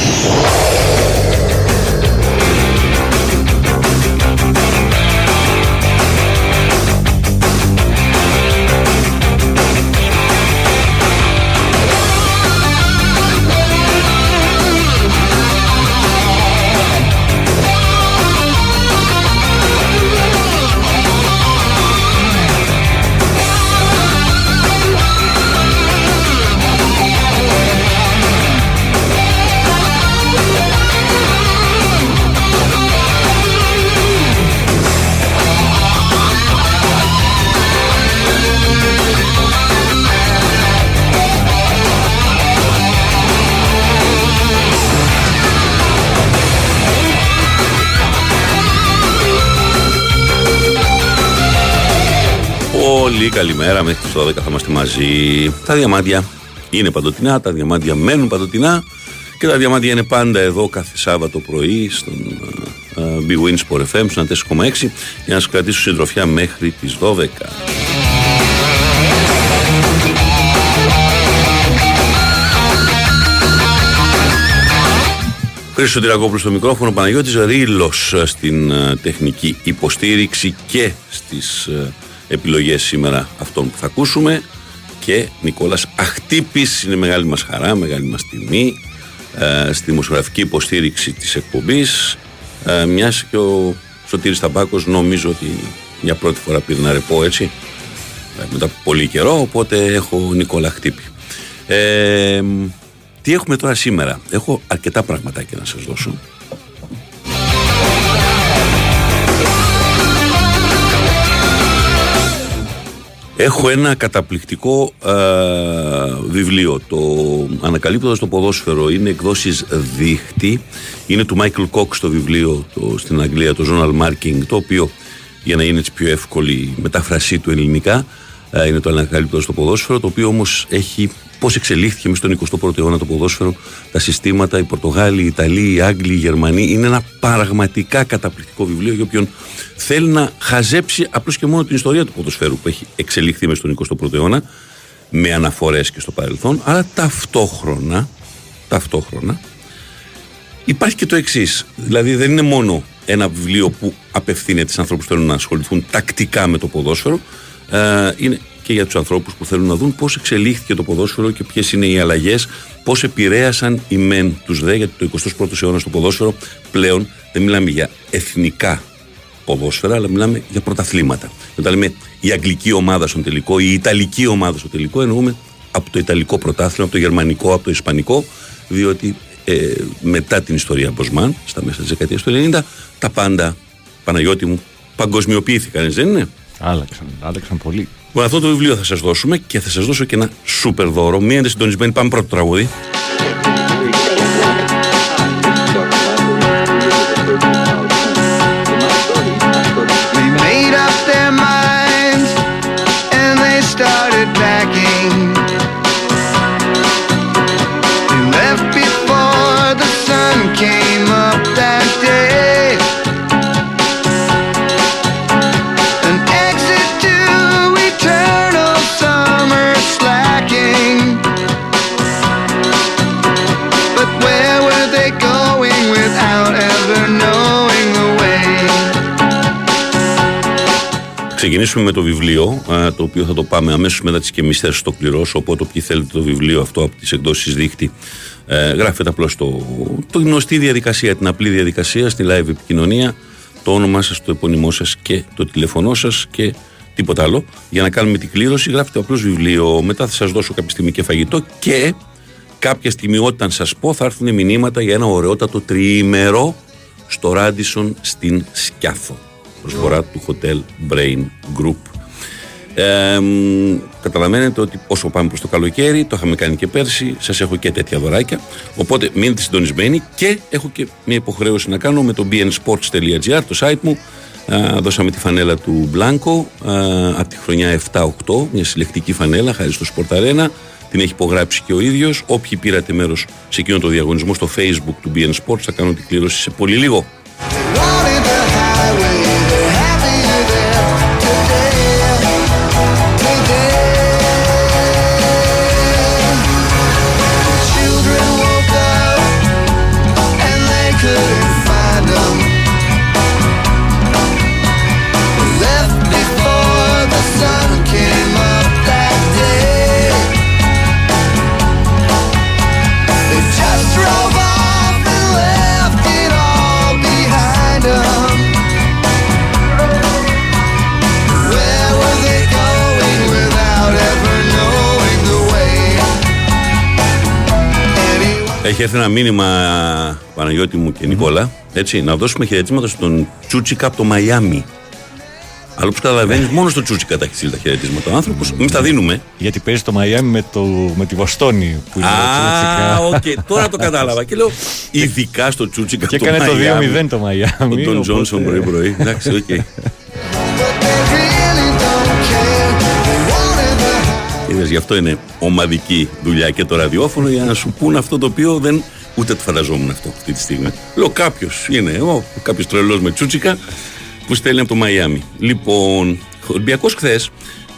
Πολύ καλημέρα, μέχρι τις 12 θα είμαστε μαζί. Τα διαμάντια είναι παντοτινά, τα διαμάντια μένουν παντοτινά και τα διαμάντια είναι πάντα εδώ κάθε Σάββατο πρωί στον uh, Big Win Sport FM, στον 4,6 για να σας κρατήσω συντροφιά μέχρι τις 12. Χρήστο Τυρακόπουλος στο μικρόφωνο, Παναγιώτης Ρήλος στην uh, τεχνική υποστήριξη και στις uh, επιλογές σήμερα αυτών που θα ακούσουμε. Και Νικόλας Αχτύπης είναι μεγάλη μας χαρά, μεγάλη μας τιμή ε, στη δημοσιογραφική υποστήριξη της εκπομπής ε, μιας και ο Σωτήρης Ταμπάκος νομίζω ότι μια πρώτη φορά πήρε να ρεπώ έτσι ε, μετά από πολύ καιρό οπότε έχω Νικόλα Χτύπη ε, τι έχουμε τώρα σήμερα; Έχω αρκετά πραγματάκια να σας δώσω Έχω ένα καταπληκτικό ε, βιβλίο. Το Ανακαλύπτοντας το ποδόσφαιρο είναι εκδόσεις δίχτυ. Είναι του Michael Cox το βιβλίο το, στην Αγγλία, το Journal Marking, το οποίο για να είναι έτσι πιο εύκολη η μετάφρασή του ελληνικά ε, είναι το Ανακαλύπτοντα το ποδόσφαιρο, το οποίο όμως έχει πώς εξελίχθηκε με στον 21ο αιώνα το ποδόσφαιρο, τα συστήματα, οι Πορτογάλοι, οι Ιταλοί, οι Άγγλοι, οι Γερμανοί. Είναι ένα πραγματικά καταπληκτικό βιβλίο για όποιον θέλει να χαζέψει απλώς και μόνο την ιστορία του ποδοσφαίρου που έχει εξελιχθεί με στον 21ο αιώνα, με αναφορές και στο παρελθόν, αλλά ταυτόχρονα, ταυτόχρονα υπάρχει και το εξής. Δηλαδή δεν είναι μόνο ένα βιβλίο που απευθύνεται σε ανθρώπους που θέλουν να ασχοληθούν τακτικά με το ποδόσφαιρο, ε, είναι και για τους ανθρώπους που θέλουν να δουν πώς εξελίχθηκε το ποδόσφαιρο και ποιες είναι οι αλλαγές, πώς επηρέασαν οι μεν τους δε, γιατί το 21ο αιώνας στο ποδόσφαιρο πλέον δεν μιλάμε για εθνικά ποδόσφαιρα, αλλά μιλάμε για πρωταθλήματα. Και όταν λέμε η αγγλική ομάδα στον τελικό, η ιταλική ομάδα στο τελικό, εννοούμε από το ιταλικό πρωτάθλημα, από το γερμανικό, από το ισπανικό, διότι ε, μετά την ιστορία Μποσμάν, στα μέσα της δεκαετίας του 90, τα πάντα, Παναγιώτη μου, παγκοσμιοποιήθηκαν, δεν είναι; Άλλαξαν, άλλαξαν πολύ. Λοιπόν, αυτό το βιβλίο θα σας δώσουμε και θα σας δώσω και ένα σούπερ δώρο. Μείνετε συντονισμένοι, πάμε πρώτο τραγούδι. Ξεκινήσουμε με το βιβλίο, το οποίο θα το πάμε αμέσως μετά τις και εμεί θα το κληρώσω. Οπότε, όποιοι θέλετε το βιβλίο αυτό από τις εκδόσεις δίχτυ, ε, γράφετε απλώς το, το γνωστή διαδικασία, την απλή διαδικασία στη live επικοινωνία, το όνομά σας, το επώνυμό σας και το τηλέφωνό σας και τίποτα άλλο. Για να κάνουμε την κλήρωση, γράφετε απλώς βιβλίο. Μετά θα σας δώσω κάποια στιγμή και φαγητό και κάποια στιγμή, όταν σας πω, θα έρθουν μηνύματα για ένα ωραιότατο τριήμερο στο Ράντισον στην Σκιάθο προσφορά του Hotel Brain Group. Ε, καταλαβαίνετε ότι όσο πάμε προς το καλοκαίρι, το είχαμε κάνει και πέρσι, σας έχω και τέτοια δωράκια. Οπότε μείνετε συντονισμένοι και έχω και μια υποχρέωση να κάνω με το bnsports.gr, το site μου. δώσαμε τη φανέλα του Μπλάνκο από τη χρονιά 7-8, μια συλλεκτική φανέλα χάρη στο Sport Arena. Την έχει υπογράψει και ο ίδιος. Όποιοι πήρατε μέρος σε εκείνο το διαγωνισμό στο Facebook του BN Sports θα κάνω την κλήρωση σε πολύ λίγο. Έχει έρθει ένα μήνυμα Παναγιώτη μου και Νικόλα. Έτσι, να δώσουμε χαιρετίσματα στον Τσούτσικα από το Μαϊάμι. Αλλά όπω καταλαβαίνεις, μόνος στο Τσούτσικα τα έχει στείλει τα χαιρετίσματα ο άνθρωπος. Εμείς τα δίνουμε. Γιατί παίζει το Μαϊάμι με, το, με τη Βοστόνη που είναι Α, οκ, τώρα το κατάλαβα. Και λέω, ειδικά στο Τσούτσικα Και το έκανε το Μαϊάμι. 2-0 το Μαϊάμι. Ο Ντόν οπότε- Τζόνσον πρωί-πρωί. Εντάξει, οκ. γι' αυτό είναι ομαδική δουλειά και το ραδιόφωνο για να σου πούν αυτό το οποίο δεν ούτε το φανταζόμουν αυτό αυτή τη στιγμή. Λέω κάποιος είναι, ο, κάποιος τρελός με τσούτσικα που στέλνει από το Μαϊάμι. Λοιπόν, ο Ολυμπιακός χθες,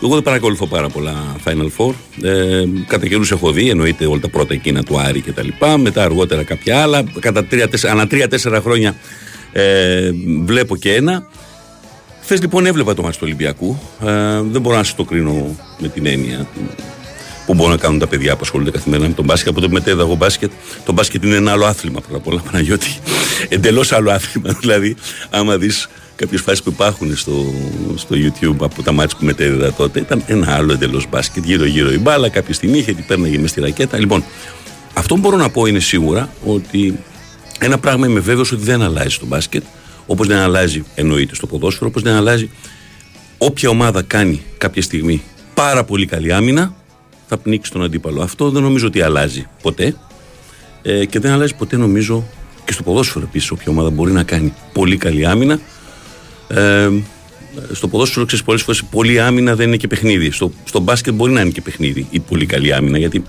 εγώ δεν παρακολουθώ πάρα πολλά Final Four. Ε, κατά καιρούς έχω δει, εννοείται όλα τα πρώτα εκείνα του Άρη και τα λοιπά. Μετά αργότερα κάποια άλλα. Κατά τρία, τέσσερα, ανά τρία-τέσσερα χρόνια ε, βλέπω και ένα. Χθες λοιπόν έβλεπα το μάτι του Ολυμπιακού. Ε, δεν μπορώ να σας το κρίνω με την έννοια που μπορούν να κάνουν τα παιδιά που ασχολούνται καθημερινά με τον μπάσκετ. Από το που μετέδα εγώ μπάσκετ, το μπάσκετ είναι ένα άλλο άθλημα πρώτα απ' όλα, Παναγιώτη. Εντελώς άλλο άθλημα. Δηλαδή, άμα δεις κάποιες φάσεις που υπάρχουν στο, στο YouTube από τα μάτια που μετέδιδα τότε, ήταν ένα άλλο εντελώς μπάσκετ. Γύρω-γύρω η μπάλα, κάποια στιγμή είχε την πέρναγε μες στη ρακέτα. Λοιπόν, αυτό που μπορώ να πω είναι σίγουρα ότι ένα πράγμα είμαι βέβαιος ότι δεν αλλάζει στο μπάσκετ, όπως δεν αλλάζει εννοείται στο ποδόσφαιρο, όπως δεν αλλάζει όποια ομάδα κάνει κάποια στιγμή πάρα πολύ καλή άμυνα, θα πνίξει τον αντίπαλο. Αυτό δεν νομίζω ότι αλλάζει ποτέ. Ε, και δεν αλλάζει ποτέ νομίζω και στο ποδόσφαιρο επίσης. Όποια ομάδα μπορεί να κάνει πολύ καλή άμυνα. Ε, στο ποδόσφαιρο ξέρεις πολλές φορές πολύ άμυνα δεν είναι και παιχνίδι. Στο, στο μπάσκετ μπορεί να είναι και παιχνίδι η πολύ καλή άμυνα. Γιατί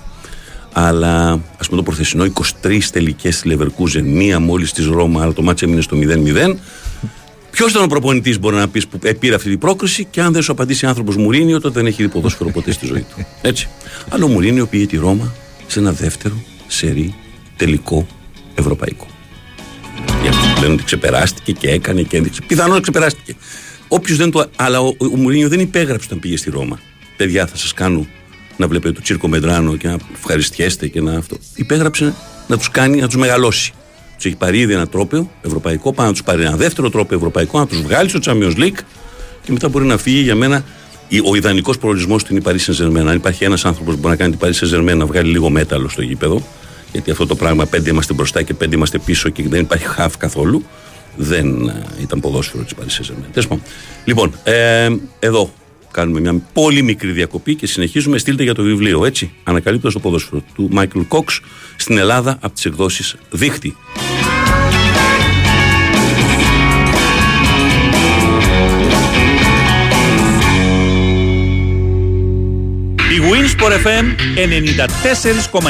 αλλά ας πούμε το προθεσινό 23 τελικές στη Leverkusen, μία μόλις της Ρώμα, αλλά το μάτσο έμεινε στο 0-0. Ποιος ήταν ο προπονητής, μπορεί να πεις, που πήρε αυτή την πρόκριση και αν δεν σου απαντήσει άνθρωπος Μουρίνιο, τότε δεν έχει δει ποδόσφαιρο ποτέ στη ζωή του. Έτσι. Αλλά ο Μουρίνιο πήγε τη Ρώμα σε ένα δεύτερο σερή τελικό ευρωπαϊκό. Για αυτού που λένε ότι ξεπεράστηκε και έκανε και έδειξε. Πιθανόν ξεπεράστηκε. Όποιος δεν το. Αλλά ο, ο Μουρίνιο δεν υπέγραψε όταν πήγε στη Ρώμα. Παιδιά, θα σας κάνω να βλέπετε το τσίρκο Μεντράνο και να ευχαριστιέστε και να αυτό. Υπέγραψε να τους κάνει, να τους μεγαλώσει. Τους έχει πάρει ήδη ένα τρόπαιο ευρωπαϊκό, πάει να τους πάρει ένα δεύτερο τρόπαιο ευρωπαϊκό, να τους βγάλει στο Champions League και μετά μπορεί να φύγει για μένα. Ο ιδανικός προορισμός του είναι η Paris Saint-Germain. Αν υπάρχει ένας άνθρωπος που μπορεί να κάνει την Paris Saint-Germain να βγάλει λίγο μέταλλο στο γήπεδο, γιατί αυτό το πράγμα πέντε είμαστε μπροστά και πέντε είμαστε πίσω και δεν υπάρχει half καθόλου, δεν ε, ήταν ποδόσφαιρο της Paris Saint-Germain. Τέλος πάντων. Λοιπόν, ε, εδώ κάνουμε μια πολύ μικρή διακοπή και συνεχίζουμε. Στείλτε για το βιβλίο, έτσι. Ανακαλύπτω το ποδόσφαιρο του Μάικλ Κόξ στην Ελλάδα από τις εκδόσεις Δίχτυ. Η Winsport FM 94,6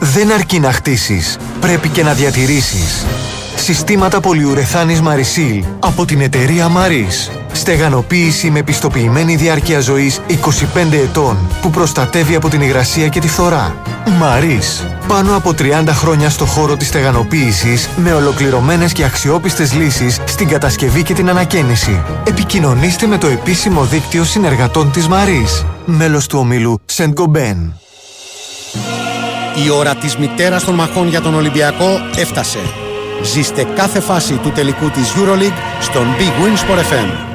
Δεν αρκεί να χτίσεις, πρέπει και να διατηρήσεις. Συστήματα πολυουρεθάνης Marisil από την εταιρεία Maris. Στεγανοποίηση με πιστοποιημένη διάρκεια ζωής 25 ετών που προστατεύει από την υγρασία και τη φθορά. Maris. Πάνω από 30 χρόνια στο χώρο της στεγανοποίησης με ολοκληρωμένες και αξιόπιστες λύσεις στην κατασκευή και την ανακαίνιση. Επικοινωνήστε με το επίσημο δίκτυο συνεργατών της Maris. Μέλος του ομίλου Saint Gobain. Η ώρα της μητέρας των μαχών για τον Ολυμπιακό έφτασε. Ζήστε κάθε φάση του τελικού της EuroLeague στον Big Win Sport FM.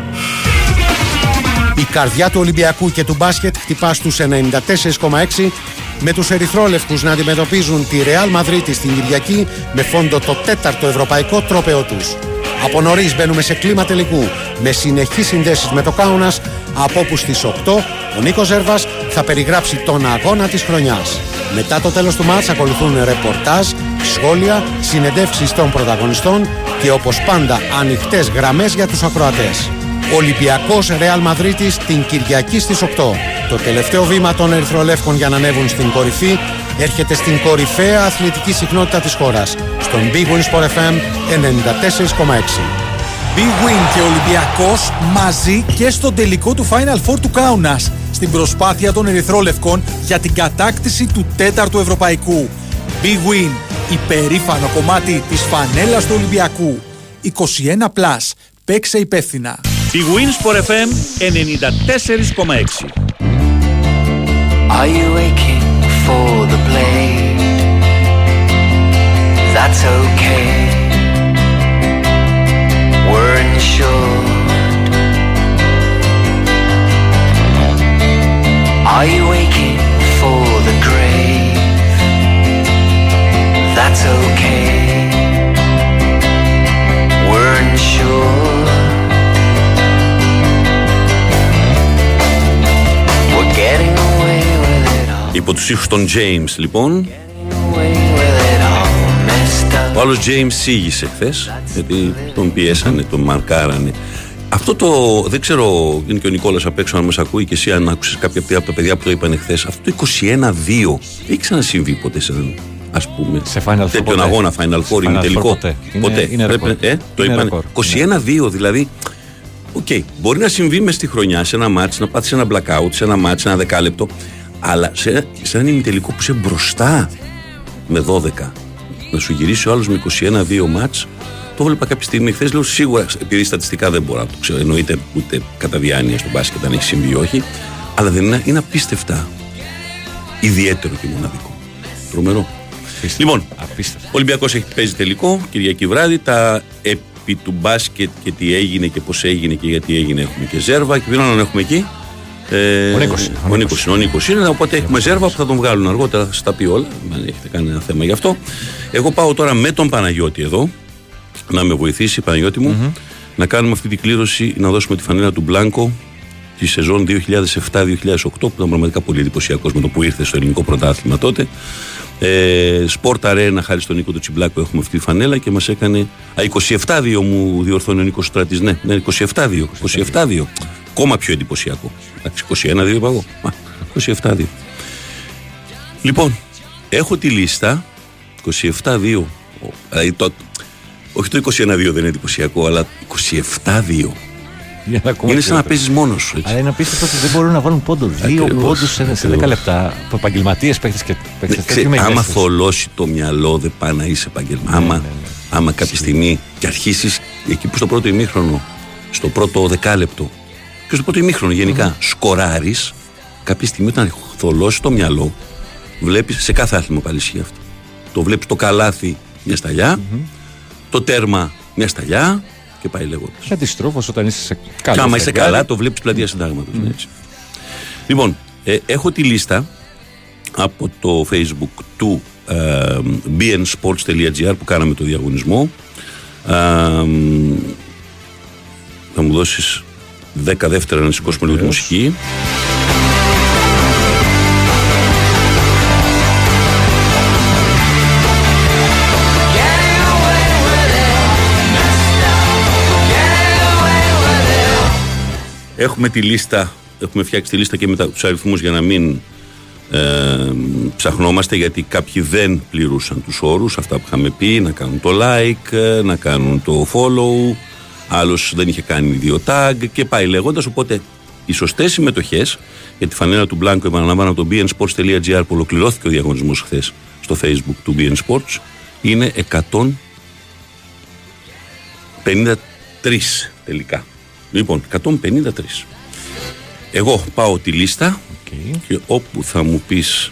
Η καρδιά του Ολυμπιακού και του μπάσκετ χτυπά στους 94,6 με τους ερυθρόλευκους να αντιμετωπίζουν τη Real Madrid στην Κυριακή με φόντο το τέταρτο ευρωπαϊκό τρόπεο τους. Από νωρίς μπαίνουμε σε κλίμα τελικού με συνεχείς συνδέσεις με το Κάουνας από όπου στις 8 ο Νίκος Ζέρβας θα περιγράψει τον αγώνα της χρονιάς. Μετά το τέλος του μάτς ακολουθούν ρεπορτάζ, σχόλια, συνεντεύξεις των πρωταγωνιστών και όπως πάντα ανοιχτές γραμμές για τους ακροατές. Ολυμπιακός Ρεάλ Μαδρίτης την Κυριακή στις 8. Το τελευταίο βήμα των Ερυθρολεύκων για να ανέβουν στην κορυφή έρχεται στην κορυφαία αθλητική συχνότητα της χώρας, στον Big Win Sport FM 94,6. Big Win και Ολυμπιακός μαζί και στο τελικό του Final Four του Κάουνας στην προσπάθεια των Ερυθρόλευκων για την κατάκτηση του τέταρτου Ευρωπαϊκού. Big Win, υπερήφανο κομμάτι της φανέλας του Ολυμπιακού. 21+, plus. παίξε υπεύθυνα. Η Winsport FM 94,6 Are you aching for the blade? That's okay. We're insured. Are you aching Υπό τους ήχους των James, λοιπόν. Away with it all. Messed up. Ο άλλος James σίγησε χθες, γιατί τον πιέσανε, τον μαρκάρανε. Αυτό το. Δεν ξέρω, είναι και ο Νικόλας απ' έξω, αν μας ακούει και εσύ, αν άκουσες κάποια από τα παιδιά που το είπαν χθες. Αυτό το 21-2 έχει ξανασυμβεί ποτέ σε έναν. Ας πούμε, Σε Final Four τέτοιον ποτέ. αγώνα Final Four Final είναι Four τελικό. ποτέ. Είναι- είναι Πρέπει- ρεκόρ. ε, το Είναι είπαν. ρεκόρ. 21-2 δηλαδή. Οκ, μπορεί να συμβεί μες στη χρονιά σε ένα ματς, να πάθεις ένα blackout, σε ένα ματς, ένα δεκάλεπτο, αλλά σε, σε έναν ημιτελικό που είσαι μπροστά με 12, να σου γυρίσει ο άλλος με 21-2 μάτς, το βλέπα κάποια στιγμή χθες. Λέω σίγουρα, επειδή στατιστικά δεν μπορώ να το ξέρω, εννοείται ούτε κατά διάνοια στο μπάσκετ αν έχει συμβεί ή όχι, αλλά δεν είναι, είναι απίστευτα ιδιαίτερο και μοναδικό. Τρομερό. Λοιπόν, Απίστευτο. ο Ολυμπιακός έχει παίζει τελικό Κυριακή βράδυ. Τα επί του μπάσκετ και τι έγινε και πώς έγινε και γιατί έγινε έχουμε και ζέρβα. Και ποιον άλλον έχουμε εκεί; Ε, Ο Νίκος είναι, ο Ο Νίκος. Νίκος, ο Νίκος είναι. Οπότε έχουμε ζέρβα που θα τον βγάλουν αργότερα. θα Στα πει όλα. Αν έχετε κάνει ένα θέμα γι' αυτό. Εγώ πάω τώρα με τον Παναγιώτη εδώ να με βοηθήσει, Παναγιώτη μου, να κάνουμε αυτή την κλήρωση, να δώσουμε τη φανέλα του Μπλάνκο τη σεζόν 2007-2008 που ήταν πραγματικά πολύ εντυπωσιακός με το που ήρθε στο ελληνικό πρωτάθλημα τότε. Ε, Sport Arena, χάρη στον Νίκο του Τσιμπλάκου, έχουμε αυτή τη φανέλα και μας έκανε. Α, 27-2 μου διορθώνει ο Νίκος Στράτη. Ναι, ναι 27-2. 27-2. Ακόμα πιο εντυπωσιακό. Εντάξει, 21-2 είπα εγώ. Α, 27-2. Λοιπόν, έχω τη λίστα 27-2. Ο- Δηλαδή το, όχι το 21-2 δεν είναι εντυπωσιακό, αλλά 27-2. Για να ακούμε Είναι τι σαν να άλλο. παίζεις μόνος σου. έτσι. Αλλά είναι απίστευτο ότι δεν μπορούν να βάλουν πόντου. Δύο Ακριβώς, πόντους σε, σε 10 ακριβώς. λεπτά. Από επαγγελματίες παίχτε και παίχτε Ναι, ξέρεις, άμα θολώσει το μυαλό, δεν πάει να είσαι επαγγελμα. άμα, ναι, ναι. άμα κάποια στιγμή και αρχίσεις εκεί που στο πρώτο ημίχρονο, στο πρώτο δεκάλεπτο και στο πρώτο ημίχρονο γενικά, σκοράρεις, κάποια στιγμή όταν θολώσει το μυαλό, βλέπει σε κάθε άθλημα πάλι ισχύει αυτό. Το βλέπεις το καλάθι μια σταλιά, το τέρμα μια σταλιά και πάει λέγοντας. Και αντιστρόφως όταν είσαι σε καλό. Και άμα είσαι φεγγάρι, καλά, το βλέπεις πλατεία συντάγματος. Ναι, έτσι. Λοιπόν, ε, έχω τη λίστα από το facebook του ε, bnsports.gr που κάναμε το διαγωνισμό. Ε, θα μου δώσεις 10 δεύτερα να σηκώσουμε λίγο τη μουσική. Έχουμε τη λίστα, έχουμε φτιάξει τη λίστα και με τους αριθμούς για να μην ε, ψαχνόμαστε γιατί κάποιοι δεν πληρούσαν τους όρους αυτά που είχαμε πει να κάνουν το like, ε, να κάνουν το follow άλλος δεν είχε κάνει δύο tag και πάει λέγοντας οπότε οι σωστές συμμετοχές για τη φανέλα του Μπλάνκο επαναλαμβάνω από το bnsports.gr που ολοκληρώθηκε ο διαγωνισμός χθες στο facebook του BN Sports είναι 153 τελικά λοιπόν 153 εγώ πάω τη λίστα Οκ. και όπου θα μου πεις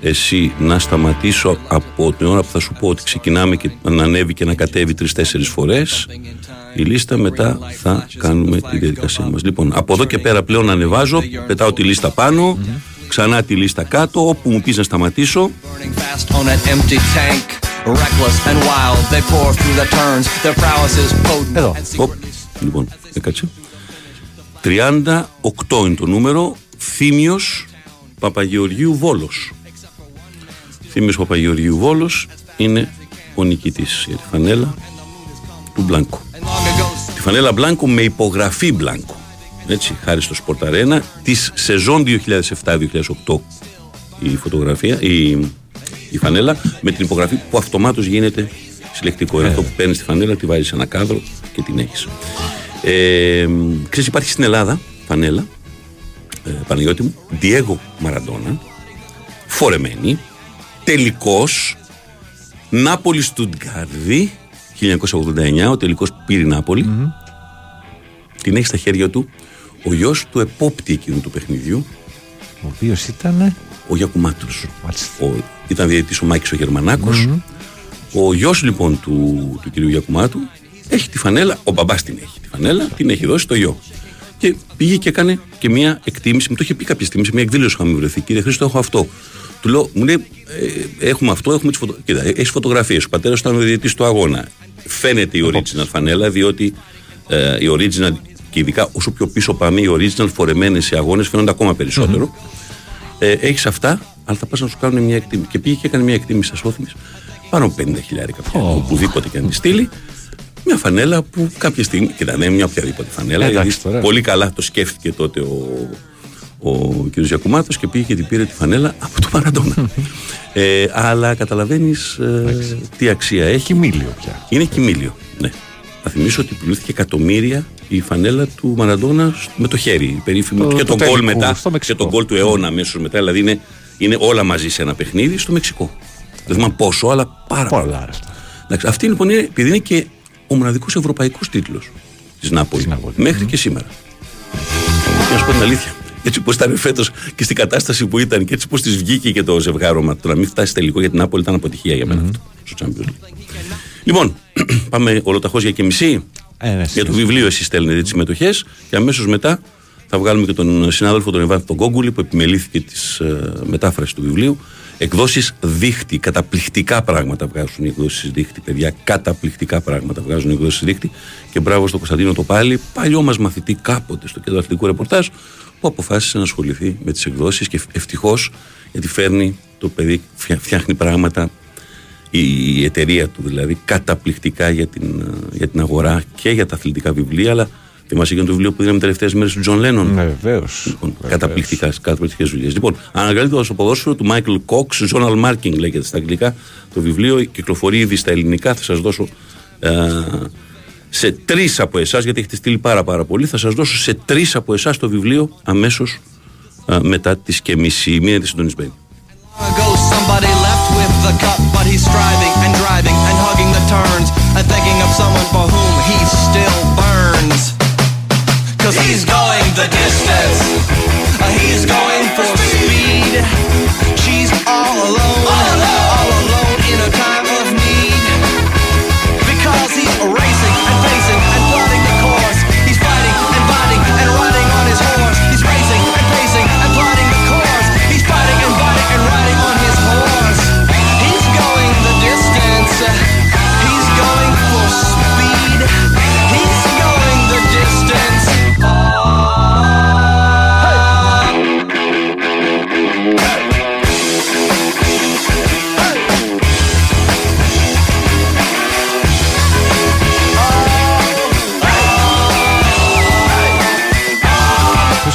εσύ να σταματήσω από την ώρα που θα σου πω ότι ξεκινάμε και να ανέβει και να κατέβει τρεις-τέσσερις φορές η λίστα μετά θα κάνουμε τη διαδικασία μας. Λοιπόν, από εδώ και πέρα πλέον ανεβάζω, πετάω τη λίστα πάνω, ξανά τη λίστα κάτω, όπου μου πεις να σταματήσω, Burning fast on an empty tank. Reckless and wild, they pour through the turns. Their prowess is potent. Εδώ. and Οπ, λοιπόν, έκατσε. 38 είναι το νούμερο. Θήμιος Παπαγεωργίου Βόλος. Θήμιος Παπαγεωργίου Βόλος είναι ο νικητής για τη φανέλα του Μπλάνκο. Τη φανέλα Μπλάνκο με υπογραφή Μπλάνκο. Έτσι, χάρη στο Sport Arena της σεζόν 2007-2008 η φωτογραφία, η, η φανέλα με την υπογραφή που αυτομάτως γίνεται συλλεκτικό. Είναι αυτό που παίρνεις τη φανέλα, τη βάζεις σε ένα κάδρο και την έχεις. Ε, ξέρεις, υπάρχει στην Ελλάδα φανέλα, ε, Παναγιώτη μου, Διέγο Μαραντόνα, φορεμένη, τελικός, Νάπολης Στουτγκάρδη, 1989, ο τελικός που πήρε η ναπολη Την έχει στα χέρια του ο γιος του επόπτη εκείνου του παιχνιδιού, Ο οποίος ήταν. ο Γιακουμάτος. Μάλιστα. Ο, ήταν διαιτητής ο Μάκης ο γερμανακος Ο γιος λοιπόν του, του κυρίου Γιακουμάτου έχει τη φανέλα, ο μπαμπάς την έχει τη φανέλα, την έχει δώσει στο γιο. Και πήγε και έκανε και μια εκτίμηση, μου το είχε πει κάποια στιγμή σε μια εκδήλωση που είχαμε βρεθεί. Κύριε Χρήστο, έχω αυτό. Του λέω, μου λέει, ε, έχουμε αυτό, έχουμε τις φωτογραφίε. Κοίτα, έχεις φωτογραφίες. Ο πατέρας ήταν ο διαιτητής του αγώνα. Φαίνεται η original φανέλα, διότι ε, η original, και ειδικά όσο πιο πίσω πάμε, οι original φορεμένες σε αγώνες φαίνονται ακόμα περισσότερο. Ε, έχεις αυτά, αλλά θα πας να σου κάνουν μια εκτίμηση. Και πήγε και έκανε μια εκτίμηση ασόθμη πάνω από 50 χιλιάρικα πια, οπουδήποτε και αν τη στείλει. Μια φανέλα που κάποια στιγμή. Κοίτα, δεν είναι μια οποιαδήποτε φανέλα. Εντάξει γιατί τώρα. πολύ καλά το σκέφτηκε τότε ο, ο κ. Γιακουμάτος και πήγε και την πήρε τη φανέλα από το Μαραντόνα. ε, αλλά καταλαβαίνεις τι αξία έχει. Κοιμήλιο πια. Είναι κοιμήλιο. Ναι. Θα θυμίσω ότι πουλήθηκε εκατομμύρια η φανέλα του Μαραντόνα με το χέρι. η Περίφημη, Το- και το τον γκολ τελικού, μετά. στο Και Μεξικό. τον γκολ του αιώνα αμέσως μετά. Δηλαδή είναι, είναι όλα μαζί σε ένα παιχνίδι στο Μεξικό. Δεν θυμάμαι πόσο, αλλά πάρα πολύ. Πολλά άρεστα. Εντάξει, αυτή λοιπόν είναι, επειδή είναι και ο μοναδικός ευρωπαϊκός τίτλος της Νάπολη. Της Νάπολης. Μέχρι και σήμερα. Και να σου πω την αλήθεια. Έτσι πώς ήταν φέτος και στην κατάσταση που ήταν και έτσι πώς της βγήκε και το ζευγάρωμα. Το να μην φτάσει τελικό για την Νάπολη ήταν αποτυχία για μένα αυτό. Στο Champions League. Λοιπόν, πάμε ολοταχώς για και μισή. Ε, ναι, για το βιβλίο εσείς στέλνετε τις συμμετοχές και αμέσως μετά θα βγάλουμε και τον συνάδελφο τον Ιβάν τον Κόγκουλη που επιμελήθηκε της ε, μετάφρασης του βιβλίου. Εκδόσεις δίχτυ, καταπληκτικά πράγματα βγάζουν οι εκδόσεις δίχτυ, παιδιά. Καταπληκτικά πράγματα βγάζουν οι εκδόσεις δίχτυ. Και μπράβο στον Κωνσταντίνο το πάλι, παλιό μας μαθητή κάποτε στο κέντρο αθλητικού ρεπορτάζ, που αποφάσισε να ασχοληθεί με τις εκδόσεις και ευτυχώς γιατί φέρνει το παιδί, φτια- φτιάχνει πράγματα η, η εταιρεία του δηλαδή καταπληκτικά για την, ε, για την αγορά και για τα αθλητικά βιβλία αλλά θυμάσαι και το βιβλίο που είδαμε τελευταίες μέρες του Τζον Λένον; Ναι, βεβαίως. Λοιπόν, καταπληκτικά, καταπληκτικές δουλειές. Λοιπόν, αναγκαλύτερος στο ποδόσφαιρο του Michael Cox, Zonal Marking λέγεται στα αγγλικά. Το βιβλίο κυκλοφορεί ήδη στα ελληνικά. Θα σας δώσω ε, σε τρεις από εσάς, γιατί έχετε στείλει πάρα, πάρα πολύ. Θα σας δώσω σε τρεις από εσάς το βιβλίο αμέσως μετά τις και μισή. Μείνετε συντονισμένοι. ago somebody left with the cup but he's striving and driving and hugging the turns and thinking of someone for whom he still burns cause he's going the distance. He's going for speed. She's all alone. All alone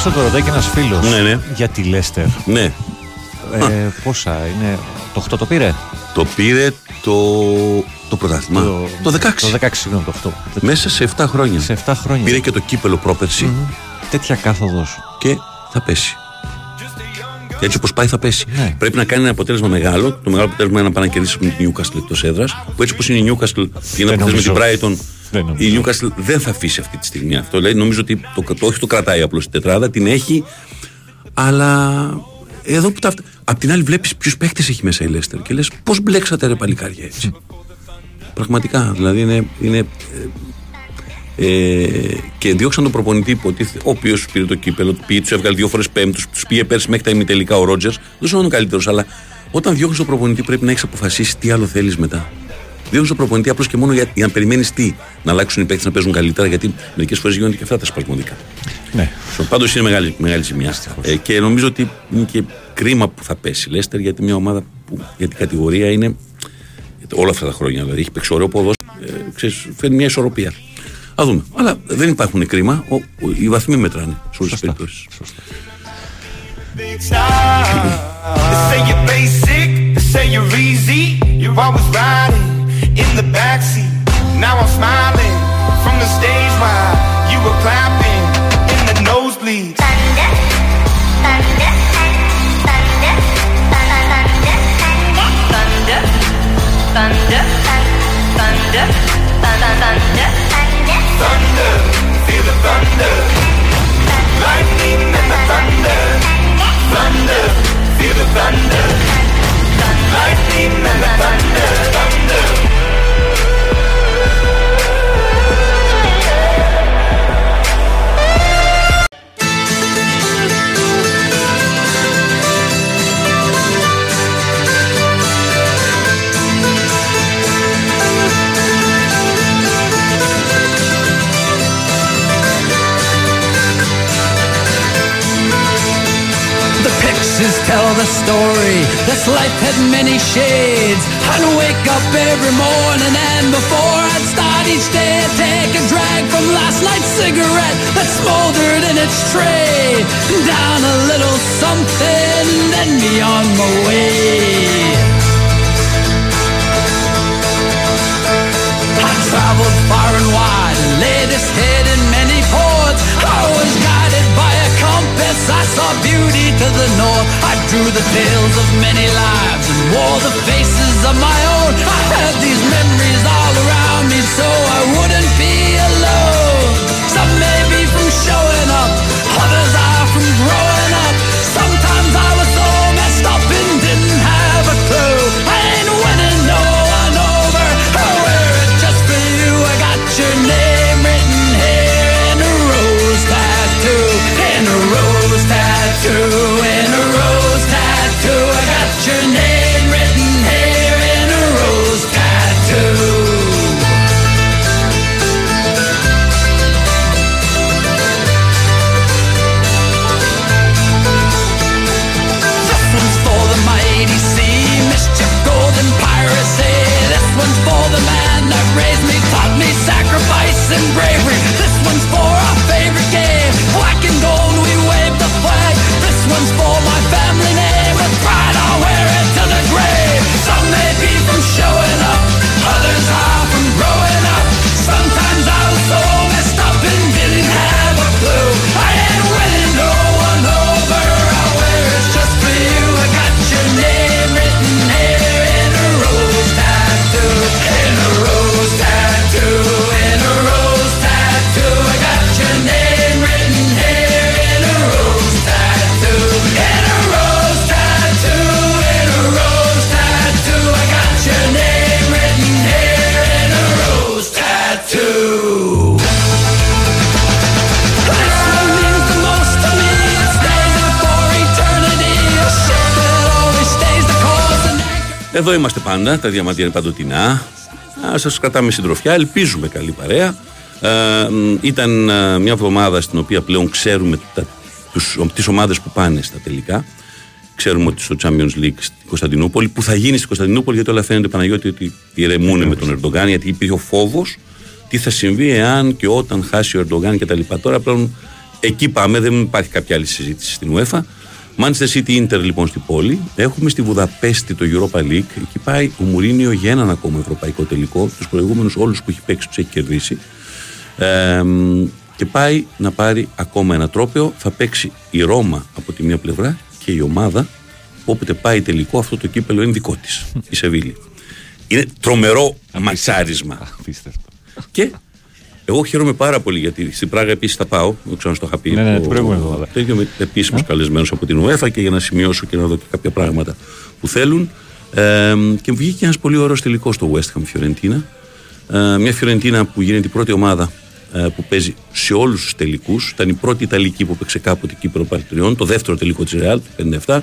Χρήστο το ρωτάει και ένας φίλος. Ναι, ναι. Για τη Λέστερ. Ναι, Ε, πόσα είναι. Το 8 το πήρε; το πήρε το, το πρωτάθλημα. Το, 16. Το 16, συγγνώμη, το 8. Μέσα σε 7 χρόνια. Σε 7 χρόνια. Πήρε και το κύπελο πρόπερση Τέτοια κάθοδος. και θα πέσει. Έτσι όπως πάει θα πέσει. Ναι. Πρέπει να κάνει ένα αποτέλεσμα μεγάλο. Το μεγάλο αποτέλεσμα είναι να πάει να κερδίσει με την Newcastle εκτός έδρας. Που έτσι όπως είναι η Newcastle και να Δεν αποτέλεσμα με την νομίζω. Brighton, Δεν νομίζω. η Newcastle δεν θα αφήσει αυτή τη στιγμή αυτό. Δηλαδή νομίζω ότι το, το, όχι το κρατάει απλώς την τετράδα, την έχει. Αλλά εδώ που τα. Απ' την άλλη βλέπεις ποιους παίχτε έχει μέσα η Leicester και λες πώς μπλέξατε ρε παλικάρια έτσι. Πραγματικά. Δηλαδή είναι. είναι ε, ε, και διώξαν τον προπονητή υποτίθεται, ο οποίος πήρε το κύπελο, πήγε, τους έβγαλε δύο φορές πέμπτους, τους πήγε πέρσι μέχρι τα ημιτελικά ο Ρότζερς. Δεν σου είναι ο καλύτερος, αλλά όταν διώχνεις τον προπονητή πρέπει να έχεις αποφασίσει τι άλλο θέλεις μετά. Διώχνει τον προπονητή απλώς και μόνο για, για να περιμένεις τι, να αλλάξουν οι παίκτες να παίζουν καλύτερα, γιατί μερικές φορές γίνονται και αυτά τα σπασμωδικά. Ναι. Πάντως είναι μεγάλη, μεγάλη ζημιά. Ε, και νομίζω ότι είναι και κρίμα που θα πέσει η Λέστερ γιατί μια ομάδα που για την κατηγορία είναι όλα αυτά τα χρόνια. Δηλαδή έχει παίξει ωραίο ποδόσφαιρο, ε, ξέρεις, φέρνει μια ισορροπία. Α δούμε. Αλλά δεν υπάρχουν κρίμα. Ο, ο, οι βαθμοί μετράνε σε όλες τις περιπτώσεις. Big in the backseat. Now I'm smiling from the stage while you were clapping in the nosebleeds. Thunder, thunder, thunder, thunder, thunder, thunder. Thunder, thunder, thunder, feel the thunder. Lightning and the thunder. Thunder, feel the thunder. Lightning and the. Thunder. faces tell the story. This life had many shades. I'd wake up every morning and before I'd start each day, I'd take a drag from last night's cigarette that smoldered in its tray. Down a little something, then me tales of many lives and wore the faces πάντα, τα διαμαντία είναι παντοτινά. Α, σας κρατάμε συντροφιά, ελπίζουμε καλή παρέα. Ε, μ, ήταν ε, μια εβδομάδα στην οποία πλέον ξέρουμε τα, τους, τις ομάδες που πάνε στα τελικά. Ξέρουμε ότι στο Champions League στην Κωνσταντινούπολη, που θα γίνει στην Κωνσταντινούπολη, γιατί όλα φαίνεται Παναγιώτη ότι ηρεμούν με τον Ερντογάν, γιατί υπήρχε ο φόβος τι θα συμβεί εάν και όταν χάσει ο Ερντογάν κτλ. Τώρα πλέον εκεί πάμε, δεν υπάρχει κάποια άλλη συζήτηση στην UEFA. Manchester City Inter λοιπόν στην πόλη. Έχουμε στη Βουδαπέστη το Europa League. Εκεί πάει ο Μουρίνιο για έναν ακόμα ευρωπαϊκό τελικό. Τους προηγούμενους όλους που έχει παίξει τους έχει κερδίσει. Ε, μ, και πάει να πάρει ακόμα ένα τρόπαιο. Θα παίξει η Ρώμα από τη μία πλευρά και η ομάδα όποτε πάει τελικό αυτό το κύπελο είναι δικό της. Η Σεβίλη. Είναι τρομερό ματσάρισμα. Και εγώ χαίρομαι πάρα πολύ γιατί στην Πράγα επίσης θα πάω. Δεν ξέρω αν στο είχα πει. Ναι, ναι, το- την προηγούμενη εβδομάδα. Το ίδιο με επίσημους καλεσμένους από την UEFA και για να σημειώσω και να δω και κάποια πράγματα που θέλουν. Ε, και βγήκε ένας πολύ ωραίος τελικός στο West Ham Fiorentina. Ε, μια Φιωρεντίνα που γίνεται η πρώτη ομάδα ε, που παίζει σε όλους τους τελικούς. Ήταν η πρώτη Ιταλική που παίξε κάποτε Κύπρο Παριτριών. Το δεύτερο τελικό της Real το 57.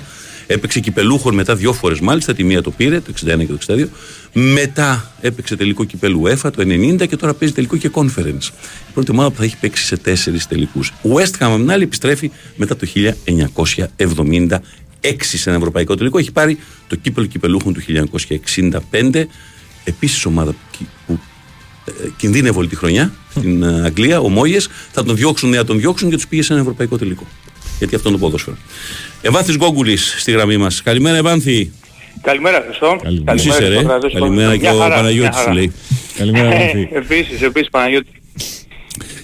Έπαιξε κυπελούχων μετά δύο φορές μάλιστα. Τη μία το πήρε το 61 και το 62. Μετά έπαιξε τελικό κυπέλου UEFA το 90 και τώρα παίζει τελικό και conference. Η πρώτη ομάδα που θα έχει παίξει σε τέσσερις τελικούς. Ο West Ham, απ' την άλλη, επιστρέφει μετά το 1976 σε ένα ευρωπαϊκό τελικό. Έχει πάρει το κύπελο κυπελούχων του 1965. Επίσης ομάδα που, κι- που ε, κινδύνευε όλη τη χρονιά στην ε, Αγγλία, ο Μόγε, θα τον διώξουν, ναι, θα τον διώξουν και τους πήγε σε ένα ευρωπαϊκό τελικό. Γιατί αυτό είναι το ποδόσφαιρο. Ευάνθης Γκόγκουλης στη γραμμή μας. Καλημέρα, Ευάνθη. Καλημέρα, Χριστό. Καλημέρα. Πώς είσαι, ρε; Καλημέρα και ο Παναγιώτης σου λέει. Καλημέρα, Ευάνθη. Επίσης, επίσης, Παναγιώτη.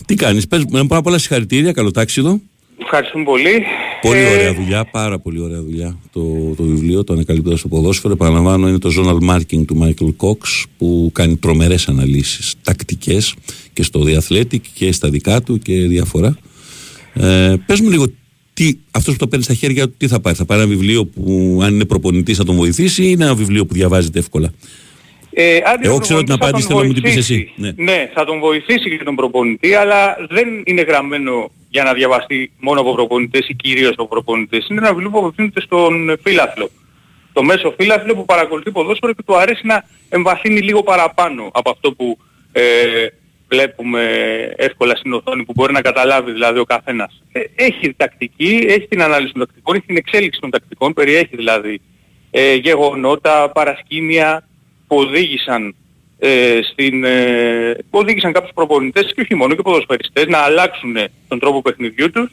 Τι κάνεις, πες μου πάρα πολλά συγχαρητήρια, καλό τάξιδο. Ευχαριστούμε πολύ. Πολύ Ε, ωραία δουλειά, πάρα πολύ ωραία δουλειά το, το βιβλίο, το ανακαλύπτοντα το ποδόσφαιρο. Επαναλαμβάνω, είναι το Journal Marking του Michael Cox που κάνει τρομερές αναλύσεις τακτικές και στο The Athletic και στα δικά του και διάφορα. Ε, πες μου λίγο, τι, αυτός που το παίρνει στα χέρια του, τι θα πάρει. Θα πάρει ένα βιβλίο που, αν είναι προπονητής, θα τον βοηθήσει ή είναι ένα βιβλίο που διαβάζεται εύκολα; Ε, αν Εγώ είναι ξέρω την προπονητής, θα απάντηση, τον θέλω να μου την πεις βοηθήσει. εσύ. Ναι. Ναι, θα τον βοηθήσει και τον προπονητή, αλλά δεν είναι γραμμένο για να διαβαστεί μόνο από προπονητές ή κυρίως από προπονητές. Είναι ένα βιβλίο που απευθύνεται στον φίλαθλο. Το μέσο φίλαθλο που παρακολουθεί ποδόσφαιρο και του αρέσει να εμβαθύνει λίγο παραπάνω από αυτό που ε, βλέπουμε εύκολα στην οθόνη που μπορεί να καταλάβει δηλαδή ο καθένας. Ε, έχει τακτική, έχει την ανάλυση των τακτικών, έχει την εξέλιξη των τακτικών, περιέχει δηλαδή ε, γεγονότα, παρασκήνια που οδήγησαν ε, στην, ε, που οδήγησαν κάποιους προπονητές και όχι μόνο και ποδοσφαιριστές να αλλάξουν τον τρόπο παιχνιδιού τους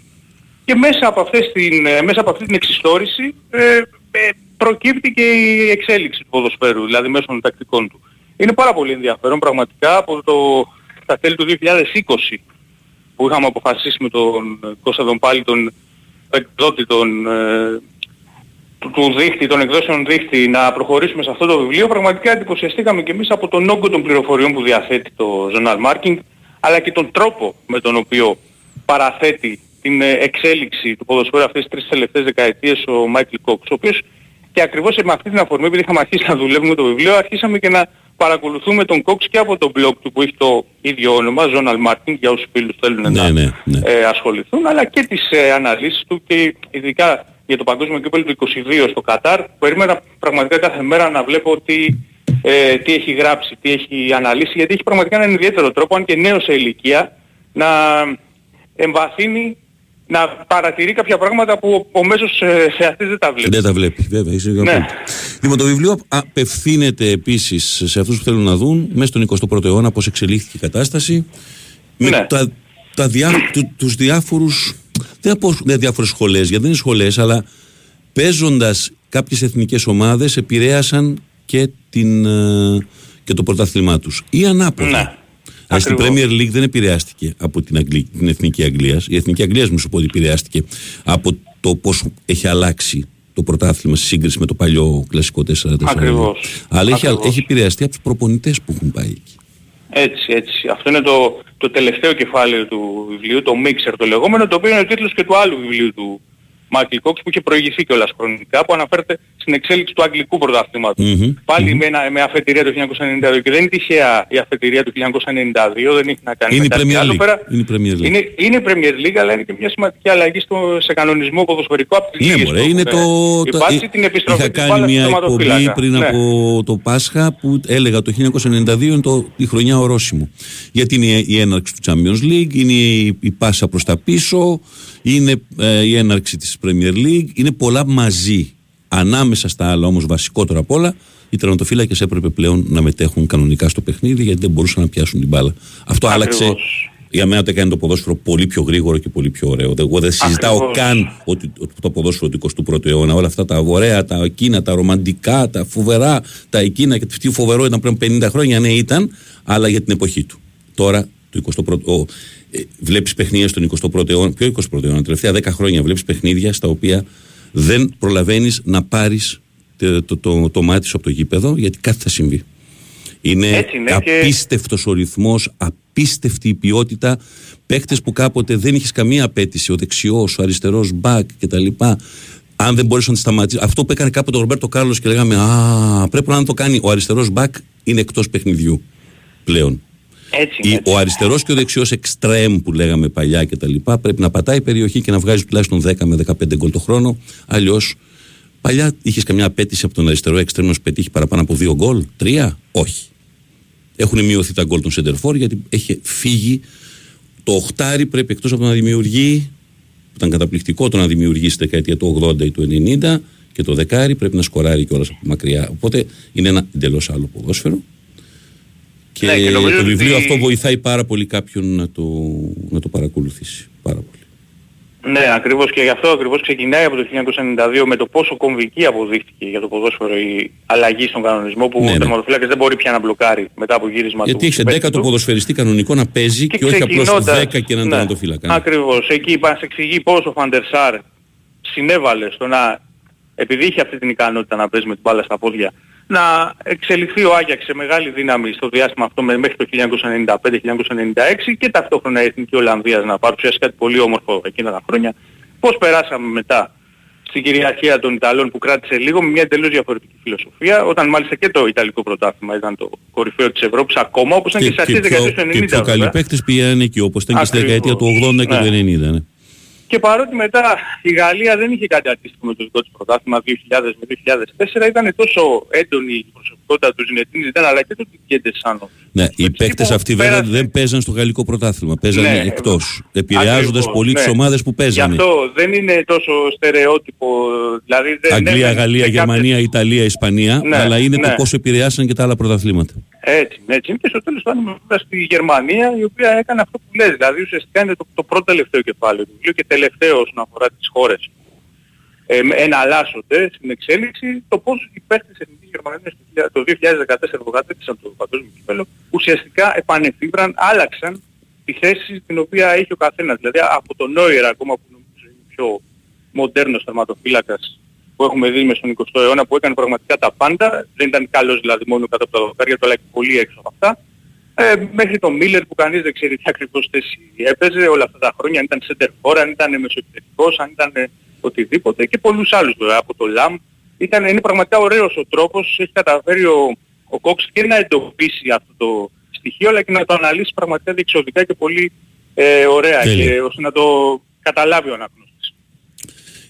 και μέσα από, αυτές την, ε, μέσα από αυτή την εξιστόρηση ε, ε, προκύπτει και η εξέλιξη του ποδοσφαίρου, δηλαδή μέσω των τακτικών του. Είναι πάρα πολύ ενδιαφέρον πραγματικά από το, τα τέλη του 2020 που είχαμε αποφασίσει με τον Κώστα τον πάλι τον εκδότη των, ε, του, του δίχτυ, των εκδόσεων δίχτυ να προχωρήσουμε σε αυτό το βιβλίο. Πραγματικά εντυπωσιαστήκαμε και εμείς από τον όγκο των πληροφοριών που διαθέτει το Journal Marking αλλά και τον τρόπο με τον οποίο παραθέτει την ε, εξέλιξη του ποδοσφαίρου αυτές τις τρεις τελευταίες δεκαετίες ο Μάικλ Κόξ ο οποίος και ακριβώς με αυτή την αφορμή επειδή είχαμε αρχίσει να δουλεύουμε το βιβλίο αρχίσαμε και να παρακολουθούμε τον Κόξ και από το blog του που έχει το ίδιο όνομα, Zonal Marketing, για όσους φίλους θέλουν Ναι, να ναι, ναι. ε, ασχοληθούν, αλλά και τις ε, αναλύσεις του και ειδικά για το παγκόσμιο κύπελο του 22 στο Κατάρ. Περίμενα πραγματικά κάθε μέρα να βλέπω τι, ε, τι έχει γράψει, τι έχει αναλύσει, γιατί έχει πραγματικά έναν ιδιαίτερο τρόπο, αν και νέος σε ηλικία, να εμβαθύνει να παρατηρεί κάποια πράγματα που ο μέσος ε, θεατής δεν τα βλέπει. Δεν τα βλέπει, βέβαια. Είσαι Ναι. Λοιπόν, το βιβλίο απευθύνεται επίσης σε αυτούς που θέλουν να δουν μέσα στον 21ο αιώνα πώς εξελίχθηκε η κατάσταση. Με Ναι. τα, τα διά, του, τους διάφορους, δεν θα πω δεν διάφορες σχολές, γιατί δεν είναι σχολές, αλλά παίζοντας κάποιες εθνικές ομάδες επηρέασαν και, την, ε, και το πρωτάθλημά τους. Ή ανάποδα. Ναι. Αλλά στην Ακριβώς. Premier League δεν επηρεάστηκε από την, Αγγλή, την Εθνική Αγγλίας. Η Εθνική Αγγλίας μου σου πω ότι επηρεάστηκε από το πώς έχει αλλάξει το πρωτάθλημα σε σύγκριση με το παλιό κλασικό 4-4. Ακριβώς. Αλλά έχει, Ακριβώς. έχει επηρεαστεί από τους προπονητές που έχουν πάει εκεί. Έτσι, έτσι. Αυτό είναι το, το τελευταίο κεφάλαιο του βιβλίου, το Mixer το λεγόμενο, το οποίο είναι ο τίτλος και του άλλου βιβλίου του Μάικλ Κόξ που είχε προηγηθεί κιόλας χρονικά, που αναφέρεται στην εξέλιξη του αγγλικού πρωταθλήματος. Μμμ. Πάλι με, ένα, με αφετηρία του 1992 και δεν είναι τυχαία η αφετηρία του 1992, δεν έχει να κάνει Είναι η με κάτι Premier άλλο League. πέρα. Είναι η Premier League. Είναι, είναι η Premier League, αλλά είναι και μια σημαντική αλλαγή στο, σε κανονισμό ποδοσφαιρικό από τις Ναι, λίγες μωρέ, που είναι έχουν το. το- υπάρξει εί- την επιστροφή Είχα της κάνει μπάλας μια στο εκπομπή τερματοφύλακα. πριν Ναι. από το Πάσχα που έλεγα το 1992 είναι το, η χρονιά ορόσημο. Γιατί είναι η έναρξη του Champions League, είναι η, η πάσα προς τα πίσω, είναι ε, η έναρξη της Premier League, είναι πολλά μαζί. Ανάμεσα στα άλλα όμως βασικότερο απ' όλα, οι τερματοφύλακες έπρεπε πλέον να μετέχουν κανονικά στο παιχνίδι γιατί δεν μπορούσαν να πιάσουν την μπάλα. Αυτό άλλαξε Ακριβώς. για μένα το έκανε το ποδόσφαιρο πολύ πιο γρήγορο και πολύ πιο ωραίο. Εγώ δεν συζητάω Ακριβώς. καν ότι ότι το ποδόσφαιρο του 21ου αιώνα, όλα αυτά τα ωραία, τα εκείνα, τα ρομαντικά, τα φοβερά, τα εκείνα και τι φοβερό ήταν πριν 50 χρόνια, ναι ήταν, αλλά για την εποχή του. Τώρα, το 21ο, ο, ε, βλέπεις παιχνίδια στον 21ο αιώνα, ποιο 21ο αιώνα, τα τελευταία 10 χρόνια βλέπεις παιχνίδια στα οποία δεν προλαβαίνεις να πάρεις το, το, το, το μάτι σου από το γήπεδο γιατί κάτι θα συμβεί. Είναι Έτσι είναι και- απίστευτος ο ρυθμός, απίστευτη η ποιότητα. Παίχτες που κάποτε δεν είχες καμία απέτηση, ο δεξιός, ο αριστερός μπακ κτλ. Αν δεν μπορείς να τη σταματήσει. Αυτό που έκανε κάποτε ο Ρομπέρτο Κάρλος και λέγαμε Α, πρέπει να το κάνει. Ο αριστερός μπακ είναι εκτός παιχνιδιού πλέον. Έτσι, Η- έτσι. ο αριστερός και ο δεξιός εξτρέμ που λέγαμε παλιά κτλ. πρέπει να πατάει περιοχή και να βγάζει τουλάχιστον 10 με 15 γκολ το χρόνο. Αλλιώς, παλιά είχες καμιά απέτηση από τον αριστερό εξτρέμ να σου πετύχει παραπάνω από 2 γκολ, 3, όχι. Έχουν μειωθεί τα γκολ των Σεντερφόρ γιατί έχει φύγει το οχτάρι πρέπει εκτός από το να δημιουργεί, που ήταν καταπληκτικό το να δημιουργεί στη δεκαετία του 80 ή του 90 και το δεκάρι πρέπει να σκοράρει κιόλας από μακριά. Οπότε είναι ένα εντελώς άλλο ποδόσφαιρο. Και, Ναι, και νομίζω το βιβλίο ότι- αυτό βοηθάει πάρα πολύ κάποιον να το, να το παρακολουθήσει. Πάρα πολύ. Ναι, ακριβώς και γι' αυτό ακριβώς ξεκινάει από το 1992 με το πόσο κομβική αποδείχθηκε για το ποδόσφαιρο η αλλαγή στον κανονισμό που Ναι, ο ναι. τερματοφύλακας δεν μπορεί πια να μπλοκάρει μετά από γύρισμα Γιατί του. έχει 11 το ποδοσφαιριστή κανονικό να παίζει και, όχι απλώς ξεκινώντας- 10 και έναν ναι, τερματοφύλακα. Ακριβώς. Εκεί μας εξηγεί πώς ο Φαντερσάρ συνέβαλε στο να, επειδή είχε αυτή την ικανότητα να παίζει με την μπάλα στα πόδια, να εξελιχθεί ο Άγιαξ σε μεγάλη δύναμη στο διάστημα αυτό με- μέχρι το 1995-1996 και ταυτόχρονα η Εθνική Ολλανδίας να παρουσιάσει κάτι πολύ όμορφο εκείνα τα χρόνια. Πώς περάσαμε μετά στην κυριαρχία των Ιταλών που κράτησε λίγο με μια εντελώς διαφορετική φιλοσοφία, όταν μάλιστα και το Ιταλικό πρωτάθλημα ήταν το κορυφαίο της Ευρώπης ακόμα, όπως ήταν και, Και, στις αρχές και, της πιο, δεκαετίας του 90. και πιο καλοί βέβαια. παίχτε πήγαν εκεί όπως ήταν και στη Ακριβώς. δεκαετία του 80 και Ναι. του 90. Ναι. Και παρότι μετά η Γαλλία δεν είχε κάτι αντίστοιχο με το δικό της πρωτάθλημα 2000 με 2004, ήταν τόσο έντονη η προσωπικότητα του Ζινετίνη Ζητάν αλλά και του Τικέντε Σάνο. Ναι, οι παίκτες αυτοί βέβαια πέρασε- δεν παίζαν στο γαλλικό πρωτάθλημα. Παίζανε Ναι, εκτός, επηρεάζοντας Ακριβώς, πολύ τις ναι. ομάδες που Γι' παίζανε. αυτό δεν είναι τόσο στερεότυπο. Δηλαδή δεν Αγγλία, έμενε Γαλλία, σε Γερμανία, Ιταλία, Ισπανία, Ναι, αλλά είναι το ναι. πόσο επηρεάσαν και τα άλλα πρωταθλήματα. Έτσι, ναι, έτσι. είναι. Και στο τέλος πάντων στη Γερμανία η οποία έκανε αυτό που λες. Δηλαδή ουσιαστικά είναι το, το πρώτο τελευταίο κεφάλαιο του βιβλίου και τελευταίο όσον αφορά τις χώρες ε, με- εναλλάσσονται στην εξέλιξη το πώς οι παίχτες της Εθνικής Γερμανίας το 2000 το 2014 που κατέκτησαν το παγκόσμιο κύπελο ουσιαστικά επανεφήβραν, άλλαξαν τη θέση την οποία έχει ο καθένας. Δηλαδή από τον Νόιερ ακόμα που νομίζω είναι ο πιο μοντέρνος τερματοφύλακας που έχουμε δει μες στον 20ο αιώνα που έκανε πραγματικά τα πάντα. Δεν ήταν καλός δηλαδή μόνο κάτω από τα δοκάρια του αλλά και πολύ έξω από αυτά. Ε, μέχρι τον Μίλλερ που κανείς δεν ξέρει τι ακριβώς θέση έπαιζε όλα αυτά τα χρόνια, αν ήταν center for, αν ήταν μεσοεπιθετικός, αν ήταν ε, οτιδήποτε και πολλούς άλλους βέβαια από το Λαμ. Ήταν, είναι πραγματικά ωραίος ο τρόπος, έχει καταφέρει ο, ο Κόξ και να εντοπίσει αυτό το στοιχείο αλλά και να το αναλύσει πραγματικά διεξοδικά και πολύ ε, ωραία Τέλεια. και ώστε να το καταλάβει ο αναγνώστης.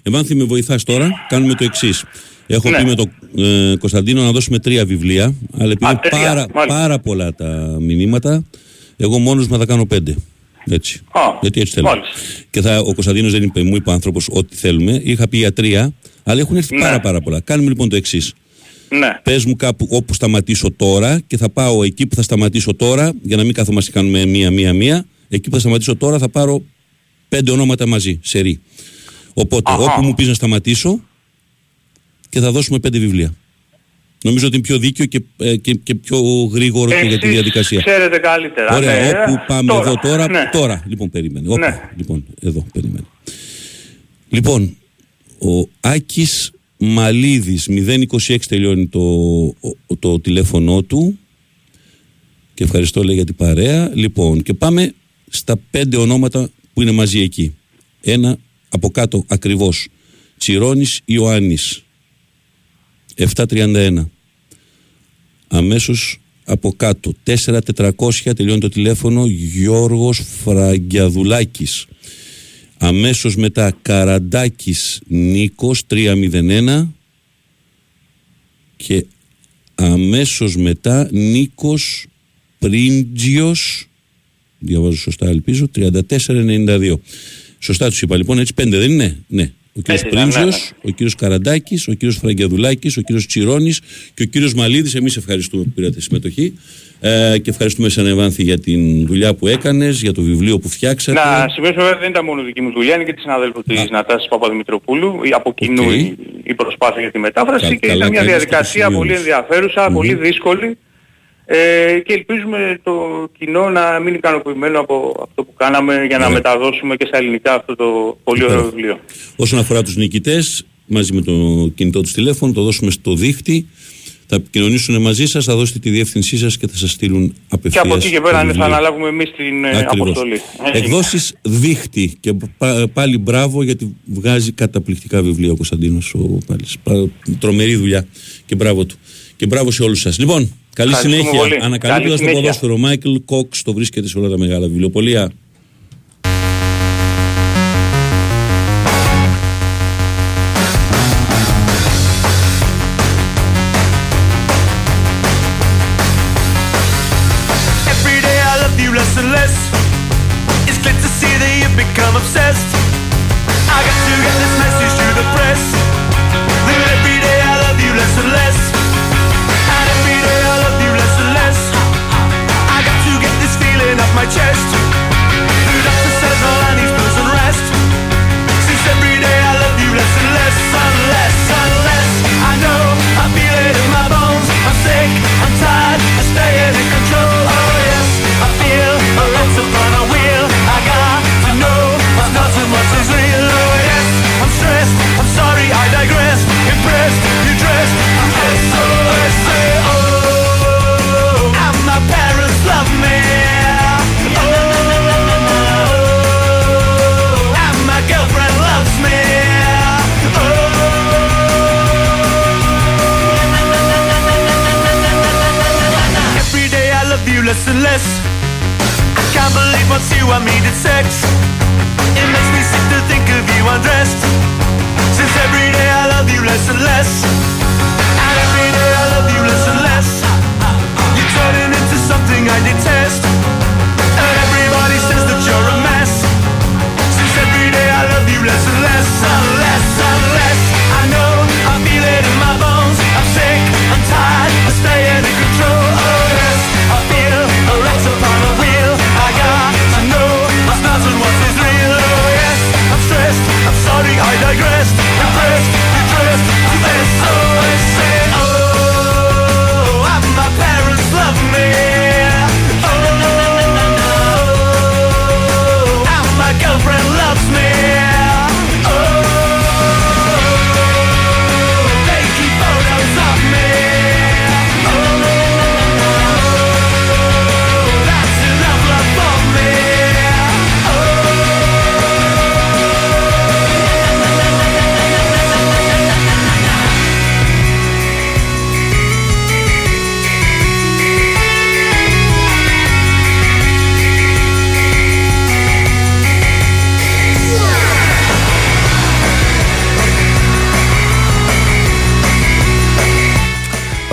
Ευάνθη με βοηθάς τώρα, κάνουμε το εξής. Έχω Ναι. πει με τον ε, Κωνσταντίνο να δώσουμε τρία βιβλία, αλλά επειδή Α, είναι τρία, πάρα, μάλιστα. πάρα πολλά τα μηνύματα, εγώ μόνος μου θα κάνω πέντε. Έτσι. Α, Γιατί έτσι θέλω. μάλιστα. Και θα, ο Κωνσταντίνος δεν είπε, μου είπε ο άνθρωπος ό,τι θέλουμε. Είχα πει για τρία, αλλά έχουν έρθει Ναι. πάρα πάρα πολλά. Κάνουμε λοιπόν το εξής. Ναι. Πες μου κάπου όπου σταματήσω τώρα και θα πάω εκεί που θα σταματήσω τώρα, για να μην καθόμαστε και κάνουμε μία-μία-μία. Εκεί που θα σταματήσω τώρα θα πάρω πέντε ονόματα μαζί, σε ρί. Οπότε, Αχα. όπου μου πεις να σταματήσω και θα δώσουμε πέντε βιβλία. Νομίζω ότι είναι πιο δίκαιο και, ε, και, και πιο γρήγορο και για τη Εσείς διαδικασία. Ξέρετε καλύτερα. Ωραία, ναι. όπου πάμε εδώ τώρα. Ναι. Τώρα, λοιπόν, περίμενε. Όπου, Ναι. Λοιπόν, εδώ, περίμενε. Λοιπόν, ο Άκης Μαλίδης, 026 τελειώνει το, ο- το τηλέφωνό του και ευχαριστώ λέει για την παρέα. Λοιπόν, και πάμε στα πέντε ονόματα που είναι μαζί εκεί. Ένα από κάτω ακριβώς. Τσιρόνης Ιωάννης, 731. Αμέσως από κάτω 4400 τελειώνει το τηλέφωνο Γιώργος Φραγκιαδουλάκης αμέσως μετά Καραντάκης Νίκος 301 και αμέσως μετά Νίκος Πρίντζιος διαβάζω σωστά ελπίζω 3492 σωστά τους είπα λοιπόν έτσι πέντε δεν είναι; Ναι ο κύριος Έτσι, ναι, ναι, Πρίντζιος, ο κύριος Καραντάκης, ο κύριος Φραγκιαδουλάκης, ο κύριος Τσιρόνης και ο κύριος Μαλίδης. Εμείς ευχαριστούμε που πήρατε συμμετοχή ε, και ευχαριστούμε σαν Ευάνθη για την δουλειά που έκανες, για το βιβλίο που φτιάξατε. Να σημειώσω βέβαια δεν ήταν μόνο δική μου δουλειά, είναι και της συναδέλφου της Νατάσης Παπαδημητροπούλου, η- από κοινού Οκ. η, η προσπάθεια για τη μετάφραση Κα- και καλά ήταν μια κάνεις και το διαδικασία πολύ σημειώνεις. ενδιαφέρουσα, πολύ δύσκολη ε, και ελπίζουμε το κοινό να μείνει ικανοποιημένο από αυτό που κάναμε για να Ωραία. μεταδώσουμε και στα ελληνικά αυτό το πολύ ωραίο Υπέροχο. βιβλίο. Όσον αφορά τους νικητές, μαζί με το κινητό τους τηλέφωνο, το δώσουμε στο δίχτυ. Θα επικοινωνήσουν μαζί σας, θα δώσετε τη διεύθυνσή σας και θα σας στείλουν Και απευθείας. από εκεί και το πέρα ναι, θα βιβλίο. αναλάβουμε εμείς την ε, Ακριβώς. αποστολή. Εκδόσεις δίχτυ και πα- πάλι μπράβο γιατί βγάζει καταπληκτικά βιβλία ο Κωνσταντίνος ο Πάλης. Πα- Τρομερή δουλειά και μπράβο του. Και μπράβο σε όλους σας. Λοιπόν, καλή Ευχαριστούμε συνέχεια. πολύ. Ανακαλύπτοντας Καλή το συνέχεια. ποδόσφαιρο. Μάικλ Κόξ το βρίσκεται σε όλα τα μεγάλα βιβλιοπολία.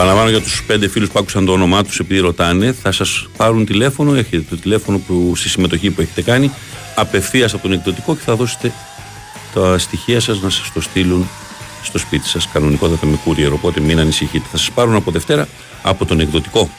Παραλαμβάνω για τους πέντε φίλους που άκουσαν το όνομά τους επειδή ρωτάνε, θα σας πάρουν τηλέφωνο. Έχετε το τηλέφωνο που, στη συμμετοχή που έχετε κάνει απευθείας από τον εκδοτικό και θα δώσετε τα στοιχεία σας να σας το στείλουν στο σπίτι σας. Κανονικότατα με courier, οπότε μην ανησυχείτε. Θα σας πάρουν από Δευτέρα από τον εκδοτικό.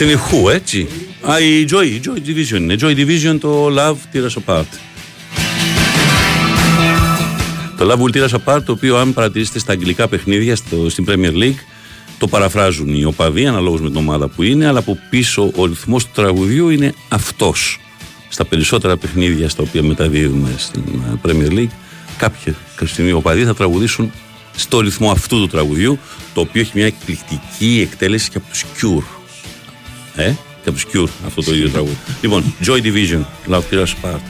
Αυτή είναι η Who, έτσι. Α, η Joy, η Joy Division είναι. Joy Division το Love Tear Us Apart. Το Love Will Tear Us Apart, το οποίο αν παρατηρήσετε στα αγγλικά παιχνίδια στο, στην Premier League, το παραφράζουν οι οπαδοί αναλόγως με την ομάδα που είναι, αλλά από πίσω ο ρυθμός του τραγουδιού είναι αυτός. Στα περισσότερα παιχνίδια στα οποία μεταδίδουμε στην ε, Premier League, κάποια στιγμή οπαδοί θα τραγουδήσουν στο ρυθμό αυτού του τραγουδιού, το οποίο έχει μια εκπληκτική εκτέλεση και από τους Cure. Ε, και από τους Cure αυτό το ίδιο τραγούδι. Λοιπόν, Joy Division, Love Tear Us Apart.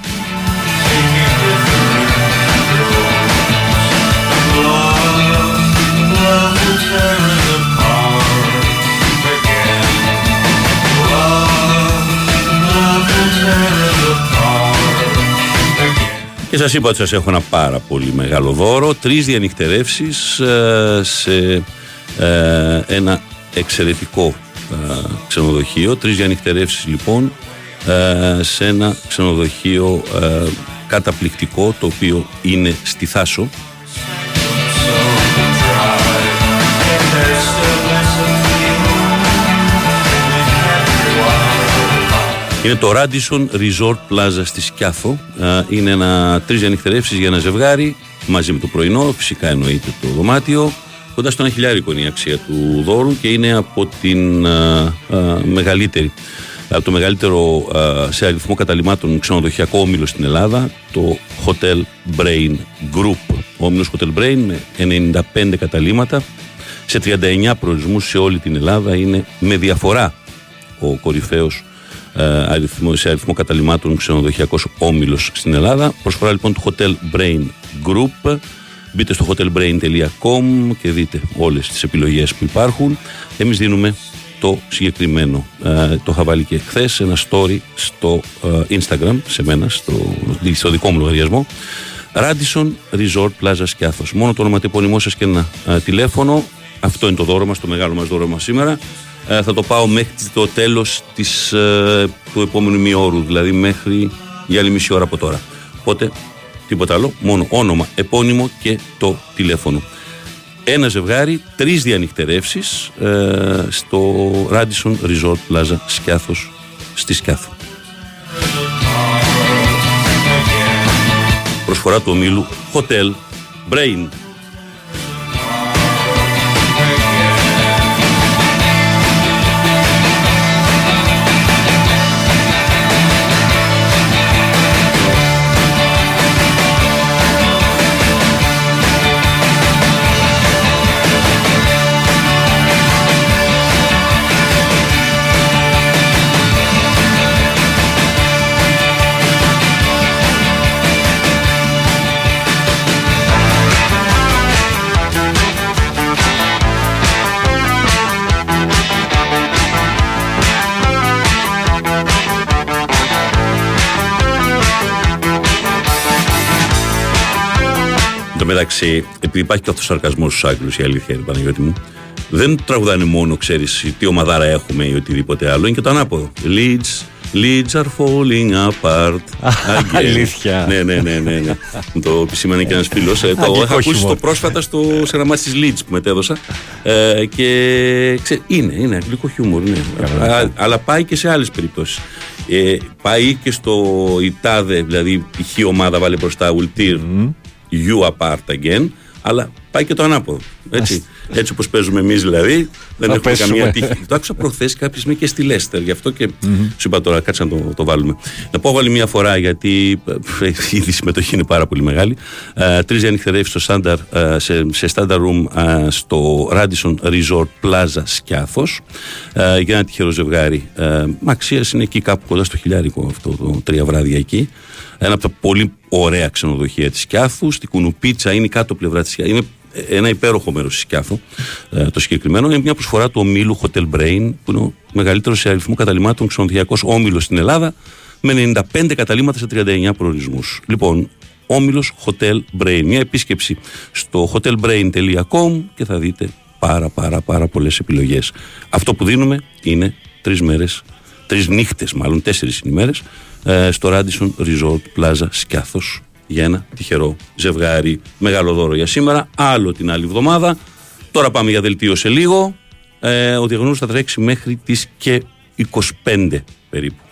Και σας είπα ότι σας έχω ένα πάρα πολύ μεγάλο δώρο. Τρεις διανυκτερεύσεις ε, σε ε, ένα εξαιρετικό ε, ξενοδοχείο. Τρεις διανυκτερεύσεις λοιπόν ε, σε ένα ξενοδοχείο ε, καταπληκτικό το οποίο είναι στη Θάσο. Είναι το Radisson Resort Plaza στη Σκιάθο. Ε, Είναι ένα τρεις διανυκτερεύσεις για ένα ζευγάρι μαζί με το πρωινό, φυσικά εννοείται το δωμάτιο. Κοντά στο ένα χιλιάρικο είναι η αξία του δώρου και είναι από την ε, ε, μεγαλύτερη από το μεγαλύτερο ε, σε αριθμό καταλήμματων ξενοδοχειακό όμιλο στην Ελλάδα, το Hotel Brain Group. Ο όμιλος Hotel Brain με 95 καταλήμματα σε 39 προορισμούς σε όλη την Ελλάδα είναι με διαφορά ο κορυφαίος ε, αριθμό, σε αριθμό καταλήμματων ξενοδοχειακός όμιλος στην Ελλάδα. Προσφορά λοιπόν του Hotel Brain Group. Μπείτε στο hotelbrain.com και δείτε όλες τις επιλογές που υπάρχουν. Εμείς δίνουμε το συγκεκριμένο. Ε, το είχα βάλει και χθες ένα story στο ε, Instagram, σε μένα, στο, στο δικό μου λογαριασμό. Radisson Resort Plaza Σκιάθος. Μόνο το ονοματεπώνυμό σας και ένα ε, τηλέφωνο. Αυτό είναι το δώρο μας, το μεγάλο μας δώρο μας σήμερα. Ε, θα το πάω μέχρι το τέλος της, ε, του επόμενου ημιώρου, δηλαδή μέχρι για άλλη μισή ώρα από τώρα. Οπότε, τίποτα άλλο, μόνο όνομα, επώνυμο και το τηλέφωνο. Ένα ζευγάρι, τρεις διανυκτερεύσεις ε, στο Radisson Resort Plaza Σκιάθος, στη Σκιάθο. Προσφορά του ομίλου Hotel Brain. Μεταξύ, επειδή υπάρχει και αυτός ο σαρκασμός στους Άγγλους, η αλήθεια είναι Παναγιώτη μου, δεν τραγουδάνε μόνο, ξέρεις, τι ομαδάρα έχουμε ή οτιδήποτε άλλο, είναι και το ανάποδο. Leeds, Leeds are falling apart. Again. Αλήθεια. Ναι, ναι, ναι, ναι. ναι. Μου το επισήμανε και ένας φίλος. το Αγγλικό είχα ακούσει χιούμορ. το πρόσφατα στο, σε ένα μάτι της Leeds που μετέδωσα. Ε, και ξέ, είναι, είναι αγγλικό χιούμορ. Ναι. Α, αλλά πάει και σε άλλες περιπτώσεις. Ε, πάει και στο Ιτάδε, δηλαδή η χ ομάδα βάλει μπροστά will tear you apart again, αλλά πάει και το ανάποδο. Έτσι, έτσι όπως παίζουμε εμείς δηλαδή, δεν Να έχουμε πέσουμε. καμία τύχη. το άκουσα προχθές κάποιο με και στη Λέστερ, γι' αυτό και σου είπα τώρα, κάτσε να το, το βάλουμε. Να πω άλλη μία φορά, γιατί ε, ήδη η συμμετοχή είναι πάρα πολύ μεγάλη. Ε, Τρεις ανοιχτερεύσει στο Standard, ε, σε, σε Standard Room ε, στο Radisson Resort Plaza Σκιάθος ε, για ένα τυχερό ζευγάρι. Ε, Μαξία είναι εκεί κάπου κοντά στο χιλιάρικο αυτό το τρία βράδια εκεί. Ένα από τα πολύ ωραία ξενοδοχεία της Σκιάθους. Στη Κουνουπίτσα είναι η κάτω πλευρά της Σκιάθου. Είναι ένα υπέροχο μέρος της Σκιάθου. Ε, το συγκεκριμένο είναι μια προσφορά του ομίλου Hotel Brain, που είναι ο μεγαλύτερος σε αριθμό καταλήμματων ξενοδοχειακός όμιλος στην Ελλάδα, με 95 καταλήμματα σε 39 προορισμούς. Λοιπόν, όμιλος Hotel Brain. Μια επίσκεψη στο hotelbrain.com και θα δείτε πάρα πάρα πάρα πολλές επιλογές. Αυτό που δίνουμε είναι τρεις μέρες, τρεις νύχτες μάλλον, τέσσερις ημέρε, ε, στο Radisson Resort Plaza Σκιάθος για ένα τυχερό ζευγάρι. Μεγάλο δώρο για σήμερα, άλλο την άλλη εβδομάδα. Τώρα πάμε για δελτίο σε λίγο. Ε, ο διαγωνισμός θα τρέξει μέχρι τις και 25 περίπου.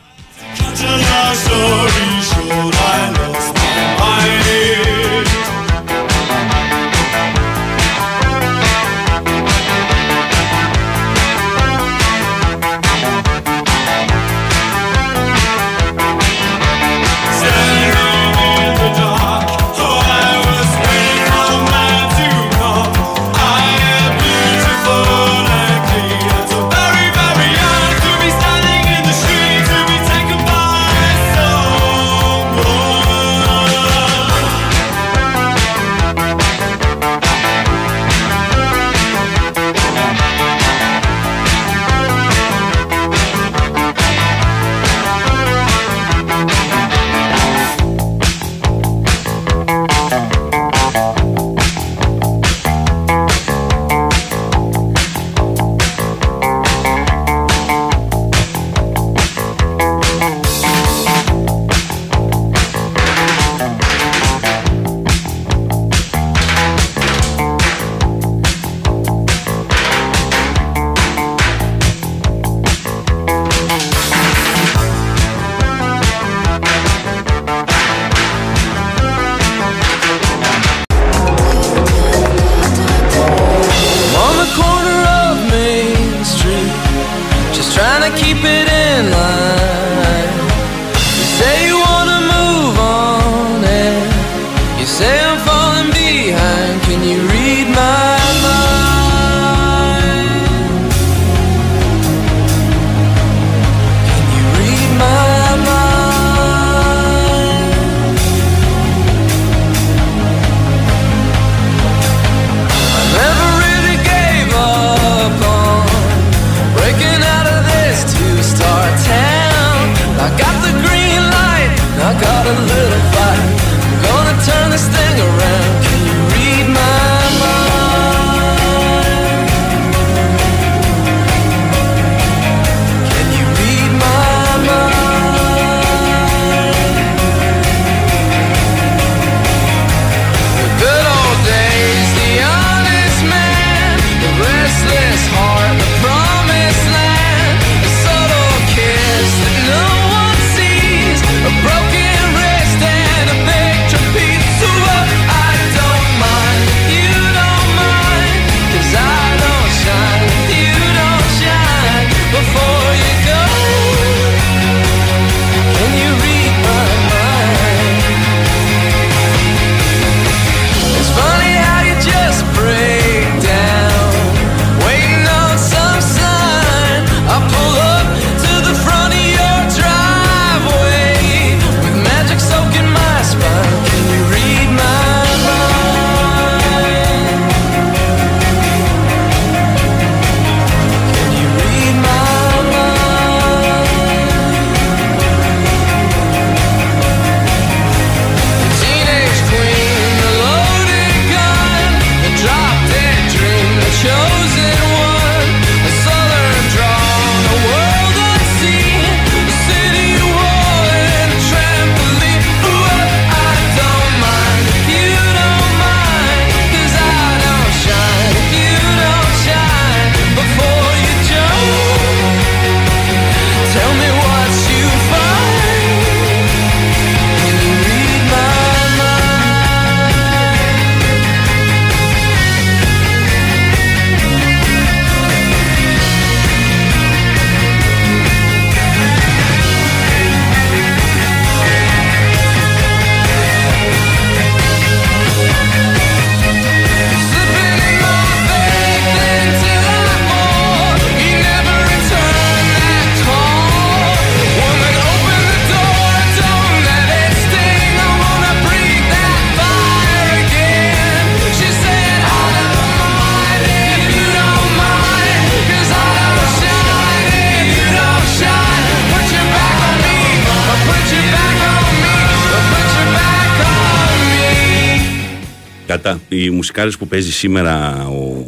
Κατά. Οι μουσικάρες που παίζει σήμερα ο,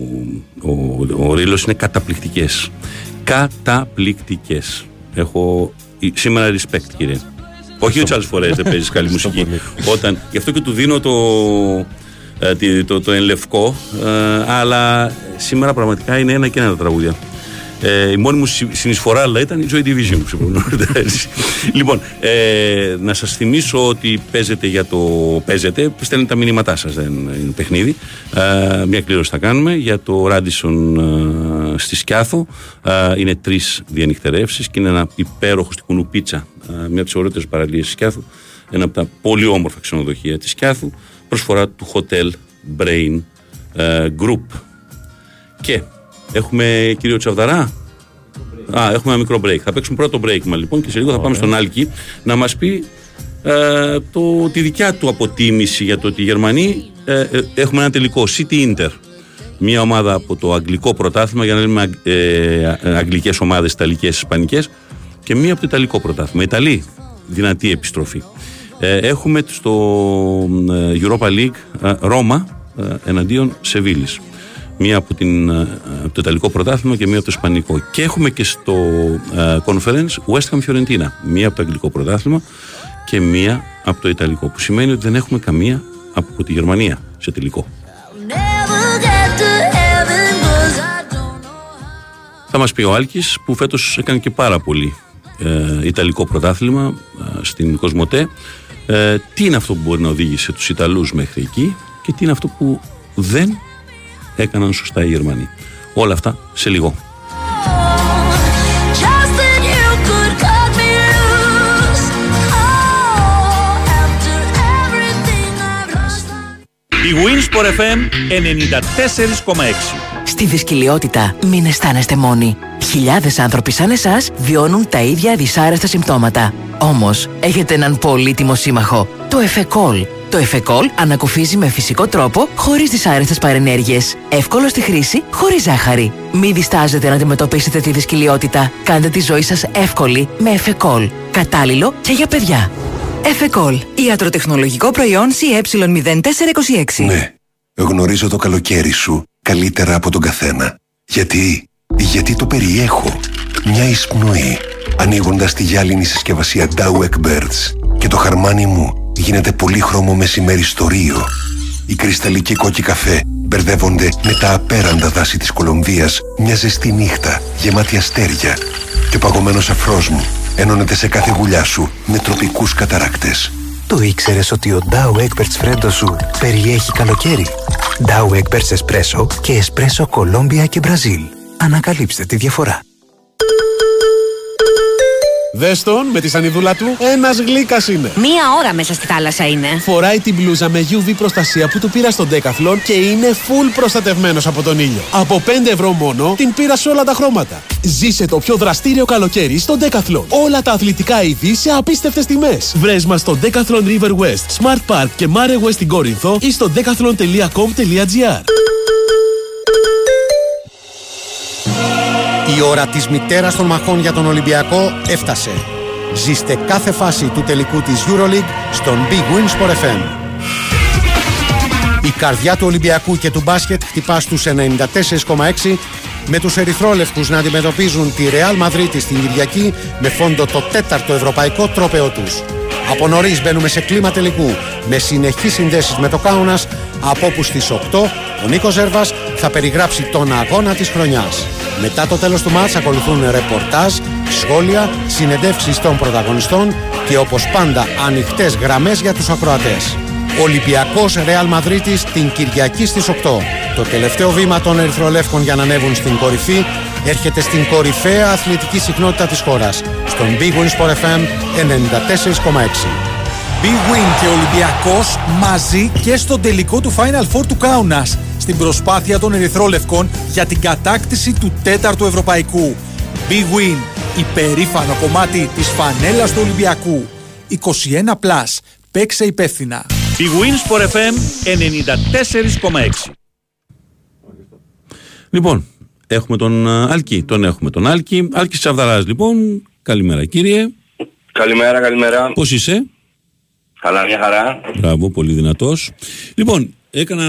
ο, ο Ρήλος είναι καταπληκτικές. Καταπληκτικές. Έχω η- σήμερα respect κύριε. Όχι ότι άλλες φορές δεν παίζεις καλή μουσική. Όταν, γι' αυτό και του δίνω το, ε, τη- το, το εν λευκό, ε, αλλά σήμερα πραγματικά είναι ένα και ένα τα τραγούδια. Ε, η μόνη μου συ- συνεισφορά αλλά ήταν η Joy Division που ξεπρονώνεται έτσι. Λοιπόν, ε, να σας θυμίσω ότι παίζετε για το παίζετε, στέλνετε τα μηνύματά σας, δεν είναι παιχνίδι. Ε, μια κλήρωση θα κάνουμε για το Radisson ε, στη Σκιάθο. Ε, είναι τρεις διανυκτερεύσεις και είναι ένα υπέροχο στη κουνού πίτσα, ε, μια από τις ωραίτερες παραλίες της Σκιάθου, ένα από τα πολύ όμορφα ξενοδοχεία της Σκιάθου, προσφορά του Hotel Brain ε, Group. Και έχουμε κύριο Τσαβδαρά; Α, έχουμε ένα μικρό break. Θα παίξουμε πρώτο break μα λοιπόν και σε λίγο θα πάμε στον Άλκη να μας πει ε, το, τη δικιά του αποτίμηση για το ότι οι Γερμανοί ε, ε, έχουμε ένα τελικό City Inter. Μια ομάδα από το αγγλικό πρωτάθλημα για να λέμε αγ- ε, ε, αγγλικές ομάδες, ιταλικές, ισπανικές και μία από το ιταλικό πρωτάθλημα. Ιταλή, δυνατή επιστροφή. Ε, έχουμε στο ε, Europa League ε, Ρώμα ε, εναντίον Σεβίλης. Μία από, την, ε, από το Ιταλικό πρωτάθλημα και μία από το Ισπανικό. Και έχουμε και στο ε, Conference West Ham Fiorentina. Μία από το Αγγλικό πρωτάθλημα και μία από το Ιταλικό. Που σημαίνει ότι δεν έχουμε καμία από τη Γερμανία σε τελικό. Θα μας πει ο Άλκης που φέτος έκανε και πάρα πολύ ε, Ιταλικό πρωτάθλημα ε, στην Κοσμοτέ. Ε, τι είναι αυτό που μπορεί να οδήγησε τους Ιταλούς μέχρι εκεί και τι είναι αυτό που δεν έκαναν σωστά οι Γερμανοί. Όλα αυτά σε λίγο. Η Winsport FM 94,6 Στη δυσκολιότητα μην αισθάνεστε μόνοι. Χιλιάδες άνθρωποι σαν εσάς βιώνουν τα ίδια δυσάρεστα συμπτώματα. Όμως, έχετε έναν πολύτιμο σύμμαχο. Το Εφεκόλ. Το Εφεκόλ ανακουφίζει με φυσικό τρόπο, χωρίς δυσάρεστες παρενέργειες. Εύκολο στη χρήση, χωρίς ζάχαρη. Μην διστάζετε να αντιμετωπίσετε τη δυσκολιότητα. Κάντε τη ζωή σας εύκολη με Εφεκόλ. Κατάλληλο και για παιδιά. Εφεκόλ. Ιατροτεχνολογικό προϊόν CE0426. Ναι, γνωρίζω το καλοκαίρι σου καλύτερα από τον καθένα. Γιατί, γιατί το περιέχω. Μια εισπνοή, ανοίγοντας τη γυάλινη συσκευασία Dowek Birds και το χαρμάνι μου γίνεται πολύχρωμο μεσημέρι στο Ρίο. Οι κρυσταλλικοί κόκκι καφέ μπερδεύονται με τα απέραντα δάση της Κολομβίας μια ζεστή νύχτα γεμάτη αστέρια και ο παγωμένος αφρός μου ενώνεται σε κάθε γουλιά σου με τροπικούς καταράκτες. Το ήξερες ότι ο Dow Egberts Freddo Sur περιέχει καλοκαίρι; Dow Egberts Espresso και Espresso Colombia και Μπραζίλ. Ανακαλύψτε τη διαφορά. Δες τον με τη σανιδούλα του, ένας γλύκας είναι. Μία ώρα μέσα στη θάλασσα είναι. Φοράει την μπλούζα με UV προστασία που του πήρα στον Decathlon και είναι full προστατευμένος από τον ήλιο. Από 5 ευρώ μόνο την πήρα σε όλα τα χρώματα. Ζήσε το πιο δραστήριο καλοκαίρι στον Decathlon. Όλα τα αθλητικά είδη σε απίστευτες τιμές. Βρες μας στο Decathlon River West, Smart Park και Mare West στην Κόρινθο ή στο decathlon.com.gr. Η ώρα της μητέρας των μαχών για τον Ολυμπιακό έφτασε. Ζήστε κάθε φάση του τελικού της EuroLeague στον Big Win Sport FM. Η καρδιά του Ολυμπιακού και του μπάσκετ χτυπά στους 94,6 με τους ερυθρόλευκους να αντιμετωπίζουν τη Real Madrid στην Κυριακή με φόντο το τέταρτο ευρωπαϊκό τρόπεο τους. Από νωρίς μπαίνουμε σε κλίμα τελικού με συνεχείς συνδέσεις με το Κάουνας από όπου στις 8 ο Νίκος Ζέρβας θα περιγράψει τον αγώνα της χρονιάς. Μετά το τέλος του μάτς ακολουθούν ρεπορτάζ, σχόλια, συνεντεύξεις των πρωταγωνιστών και όπως πάντα ανοιχτές γραμμές για τους ακροατές. Ολυμπιακός Ρεάλ Μαδρίτης την Κυριακή στις 8. Το τελευταίο βήμα των Ερυθρολεύκων για να ανέβουν στην κορυφή έρχεται στην κορυφαία αθλητική συχνότητα της χώρας, στον Big Win Sport FM 94,6. Big Win και Ολυμπιακός μαζί και στο τελικό του Final Four του Κάουνας στην προσπάθεια των Ερυθρόλευκων για την κατάκτηση του τέταρτου Ευρωπαϊκού. Big Win, υπερήφανο κομμάτι της φανέλας του Ολυμπιακού. 21+, plus, παίξε υπεύθυνα. Big Win Sport FM 94,6 Λοιπόν, έχουμε τον ε, Άλκη. Τον έχουμε τον Άλκη. Άλκη Τσαβδαράς λοιπόν. Καλημέρα κύριε. Καλημέρα, καλημέρα. Πώς είσαι; Καλά, μια χαρά. Μπράβο, πολύ δυνατός. Λοιπόν, έκανα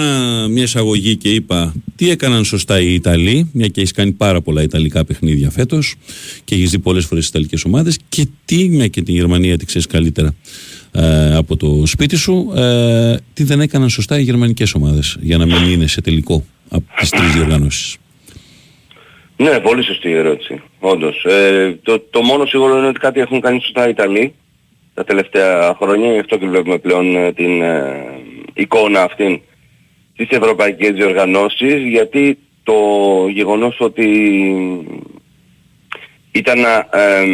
μια εισαγωγή και είπα τι έκαναν σωστά οι Ιταλοί, μια και έχεις κάνει πάρα πολλά Ιταλικά παιχνίδια φέτος και έχεις δει πολλές φορές τις Ιταλικές ομάδες και τι, μια και την Γερμανία τη ξέρεις καλύτερα ε, από το σπίτι σου, ε, τι δεν έκαναν σωστά οι γερμανικές ομάδες για να μην είναι σε τελικό από τις τρεις διοργανώσεις. Ναι, πολύ σωστή η ερώτηση. Όντως. Ε, το, το μόνο σίγουρο είναι ότι κάτι έχουν κάνει σωστά οι Ιταλοί τα τελευταία χρόνια, γι' αυτό και βλέπουμε πλέον ε, την ε, εικόνα αυτή στις ευρωπαϊκές διοργανώσεις, γιατί το γεγονός ότι ήταν, ε,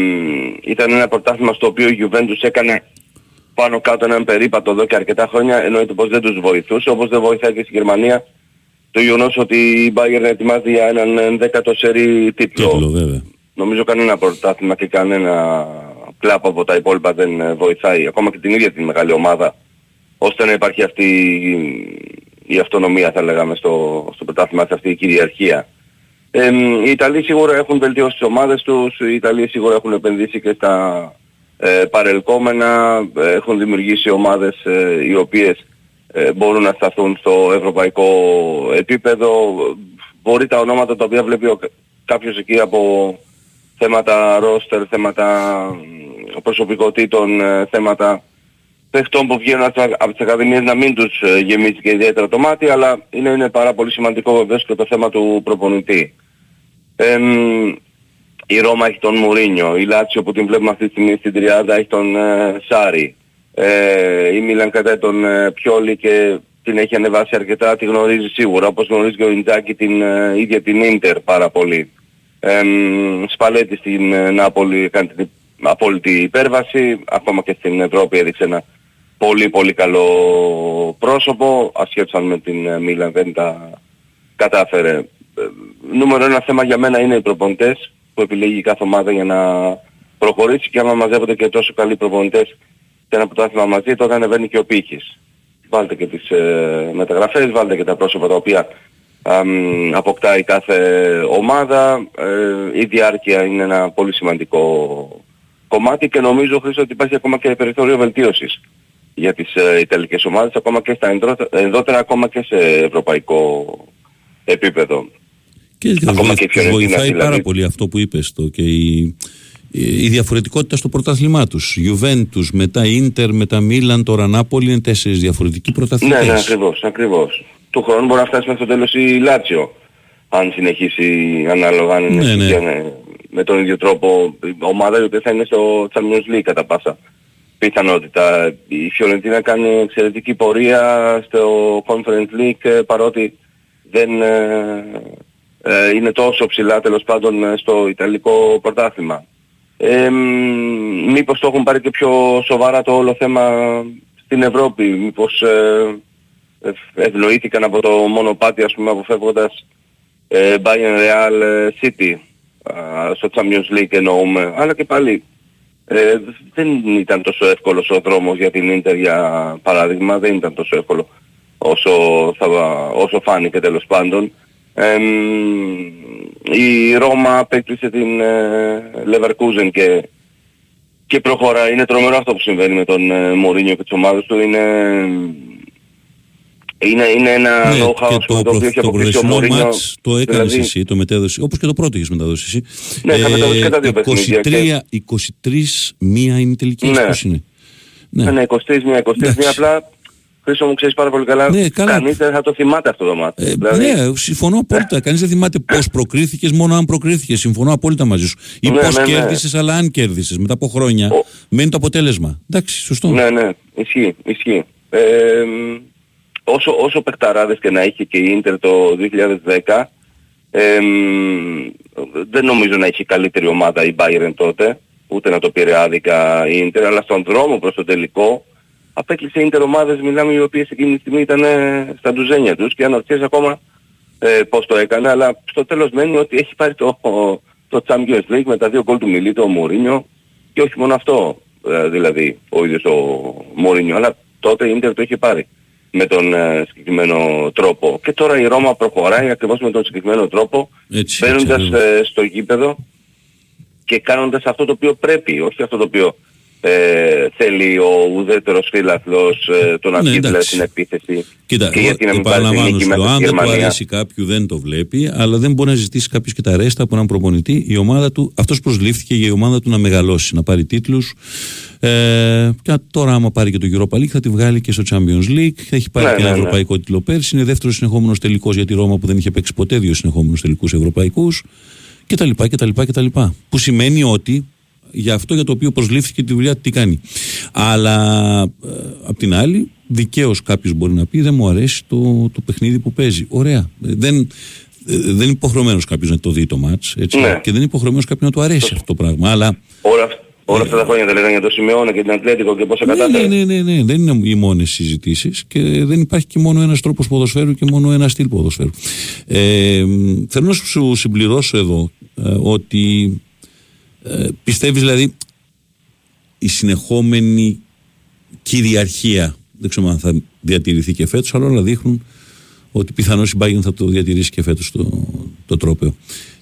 ήταν ένα πρωτάθλημα στο οποίο η Juventus έκανε πάνω κάτω έναν περίπατο εδώ και αρκετά χρόνια, εννοείται πως δεν τους βοηθούσε, όπως δεν βοηθάει και στη Γερμανία το γεγονός ότι η Bayern ετοιμάζει για έναν δέκατο σερί τίτλο. Τίτλο, βέβαια. Νομίζω κανένα πρωτάθλημα και κανένα κλαπ από τα υπόλοιπα δεν ε, βοηθάει. Ακόμα και την ίδια την μεγάλη ομάδα. Ώστε να υπάρχει αυτή η αυτονομία θα λέγαμε στο, στο πρωτάθλημα, αυτή η κυριαρχία. Ε, οι Ιταλοί σίγουρα έχουν βελτιώσει τις ομάδες τους, οι Ιταλοί σίγουρα έχουν επενδύσει και στα ε, παρελκόμενα, ε, έχουν δημιουργήσει ομάδες ε, οι οποίες ε, μπορούν να σταθούν στο ευρωπαϊκό επίπεδο. Μπορεί τα ονόματα τα οποία βλέπει ο, κάποιος εκεί από θέματα ρόστερ, θέματα ε, προσωπικότητων, ε, θέματα παιχτών που βγαίνουν από τις ακαδημίες να μην τους ε, γεμίζει και ιδιαίτερα το μάτι, αλλά είναι, είναι πάρα πολύ σημαντικό βεβαίως και το θέμα του προπονητή. Ε, η Ρώμα έχει τον Μουρίνιο, η Λάτσιο που την βλέπουμε αυτή τη στιγμή στην Τριάδα έχει τον ε, Σάρι. Ε, η Μίλαν κατά τον ε, Πιόλη και την έχει ανεβάσει αρκετά, τη γνωρίζει σίγουρα, όπως γνωρίζει και ο Ιντζάκη την ε, ίδια την Ίντερ πάρα πολύ. Ε, Σπαλέτη στην ε, Νάπολη κάνει την απόλυτη υπέρβαση, ακόμα και στην Ευρώπη έδειξε ένα πολύ πολύ καλό πρόσωπο, ασχέτως αν με την ε, Μίλαν δεν τα κατάφερε. Ε, Νούμερο ένα θέμα για μένα είναι οι προπονητές που επιλέγει κάθε ομάδα για να προχωρήσει και άμα μαζεύονται και τόσο καλοί προπονητές και ένα πρωτάθλημα μαζί τότε ανεβαίνει και ο πύχης. Βάλτε και τις ε, μεταγραφές, βάλτε και τα πρόσωπα τα οποία αμ, αποκτάει κάθε ομάδα. Ε, η διάρκεια είναι ένα πολύ σημαντικό κομμάτι και νομίζω Χρήστο ότι υπάρχει ακόμα και περιθώριο βελτίωσης για τις ε, Ιταλικές ομάδες, ακόμα και στα ενδρό- ενδότερα, ακόμα και σε ευρωπαϊκό επίπεδο. Και Ακόμα βοηθ- και η Φιωρεντίνα, βοηθάει δηλαδή. πάρα πολύ αυτό που είπες το και η, η διαφορετικότητα στο πρωτάθλημά τους. Juventus, μετά Ίντερ, μετά Μίλαν, τώρα Νάπολη είναι τέσσερις διαφορετικοί Ναι, πρωταθλητές. ναι, ακριβώς, ακριβώς. Του χρόνου μπορεί να φτάσει μέχρι το τέλος η Λάτσιο, αν συνεχίσει ανάλογα αν είναι Ναι, ναι. και, ναι, με τον ίδιο τρόπο η ομάδα η οποία θα είναι στο Champions League κατά πάσα πιθανότητα. Η Φιωρεντίνα κάνει εξαιρετική πορεία στο Conference League ε, παρότι δεν ε, ε, είναι τόσο ψηλά τέλος πάντων ε, στο Ιταλικό πρωτάθλημα. Ε, μ, μήπως το έχουν πάρει και πιο σοβαρά το όλο θέμα στην Ευρώπη, μήπως ε, ε, ευνοήθηκαν από το μονοπάτι ας πούμε αποφεύγοντας ε, Bayern Real ε, City α, στο Champions League εννοούμε, αλλά και πάλι ε, δεν ήταν τόσο εύκολος ο δρόμος για την Ίντερ για παράδειγμα, δεν ήταν τόσο εύκολο όσο, θα, όσο φάνηκε τέλος πάντων. Ε, μ, η Ρώμα απέκτησε την ε, Leverkusen και, και προχωρά. Είναι τρομερό αυτό που συμβαίνει με τον ε, Μωρίνιο και τις ομάδες του. Είναι, είναι, είναι ένα Ναι, know-how και ας πούμε, το, το οποίο προ, έχει το αποκτήσει ο προηγούμενο Μωρίνιο. μάτς το έκανες δηλαδή, εσύ, το μετέδωσε, όπως και το πρώτο είχες μεταδώσει εσύ. Ναι, είχα μεταδώσει και τα δύο παιχνίδια 23, 23 μία είναι η τελική, Ναι. πώς είναι; Ναι, ναι 23 μία, 23 μία απλά Χρήσο μου ξέρεις πάρα πολύ καλά, Ναι, καλά. κανείς δεν θα το θυμάται αυτό το μάτι. δηλαδή, Ναι, συμφωνώ απόλυτα. Κανείς δεν θυμάται πώς προκρίθηκες, μόνο αν προκρίθηκες. Συμφωνώ απόλυτα μαζί σου. Ή Ναι, πώς ναι, ναι. κέρδισες, αλλά αν κέρδισες μετά από χρόνια. Μένει το αποτέλεσμα. Εντάξει, σωστό. Ναι, ναι, ισχύει, ισχύει. Ε, μ, όσο, όσο παιχταράδες και να είχε και η Ίντερ το 2010, ε, μ, δεν νομίζω να είχε καλύτερη ομάδα η Bayern τότε, ούτε να το πήρε άδικα η Ίντερ, αλλά στον δρόμο προς το τελικό απέκλεισε η Ίντερ ομάδες, μιλάμε οι οποίες εκείνη τη στιγμή ήταν ε, στα ντουζένια τους και αναρωτιέσαι ακόμα ε, πώς το έκανε, αλλά στο τέλος μένει ότι έχει πάρει το, το Champions League με τα δύο γκολ του Μιλίτο, ο Μουρίνιο και όχι μόνο αυτό, ε, δηλαδή ο ίδιος ο Μουρίνιο, αλλά τότε η Ίντερ το είχε πάρει με τον ε, συγκεκριμένο τρόπο. Και τώρα η Ρώμα προχωράει ακριβώς με τον συγκεκριμένο τρόπο, Έτσι, μπαίνοντας έτσι, ε, στο γήπεδο και κάνοντας αυτό το οποίο πρέπει, όχι αυτό το οποίο ε, θέλει ο ουδέτερος φίλαθλος ε, τον να Ναι, βγει δηλαδή εντάξει. στην επίθεση. Κοίτα, και γιατί να μην πάρει την επαναλαμβάνω, νίκη σου μέσα λέω, στη αν δεν του Γερμανία. αρέσει κάποιου δεν το βλέπει, αλλά δεν μπορεί να ζητήσει κάποιος και τα ρέστα από έναν προπονητή. Η ομάδα του, αυτός προσλήφθηκε για η ομάδα του να μεγαλώσει, να πάρει τίτλους. Ε, και τώρα, άμα πάρει και το Europa League, θα τη βγάλει και στο Champions League. Έχει πάρει Ναι, και ένα ναι, ναι. ευρωπαϊκό τίτλο πέρσι. Είναι δεύτερος συνεχόμενος τελικός για τη Ρώμα που δεν είχε παίξει ποτέ δύο συνεχόμενους τελικούς ευρωπαϊκούς. κτλ. κτλ, κτλ. Που σημαίνει ότι για αυτό για το οποίο προσλήφθηκε τη δουλειά τι κάνει. Αλλά ε, απ' την άλλη, δικαίως κάποιος μπορεί να πει: Δεν μου αρέσει το, το παιχνίδι που παίζει. Ωραία. Ε, Δεν, ε, δεν είναι υποχρεωμένος κάποιος να το δει το μάτς. Ναι. Και δεν είναι υποχρεωμένος κάποιο να του αρέσει αυτό το πράγμα. Αλλά Όλα, αυ- όλα αυτά τα χρόνια δεν λέγανε για το Σιμεώνα και την Ατλέτικο και πόσα ναι, κατάφερε. ναι, ναι, ναι, ναι, δεν είναι οι μόνες συζητήσεις και δεν υπάρχει και μόνο ένας τρόπος ποδοσφαίρου και μόνο ένα στυλ ποδοσφαίρου. Ε, μ, θέλω να σου συμπληρώσω εδώ ε, ότι ε, πιστεύεις δηλαδή η συνεχόμενη κυριαρχία δεν ξέρω αν θα διατηρηθεί και φέτος αλλά όλα δείχνουν ότι πιθανώς η Bayern θα το διατηρήσει και φέτος το, το τρόπαιο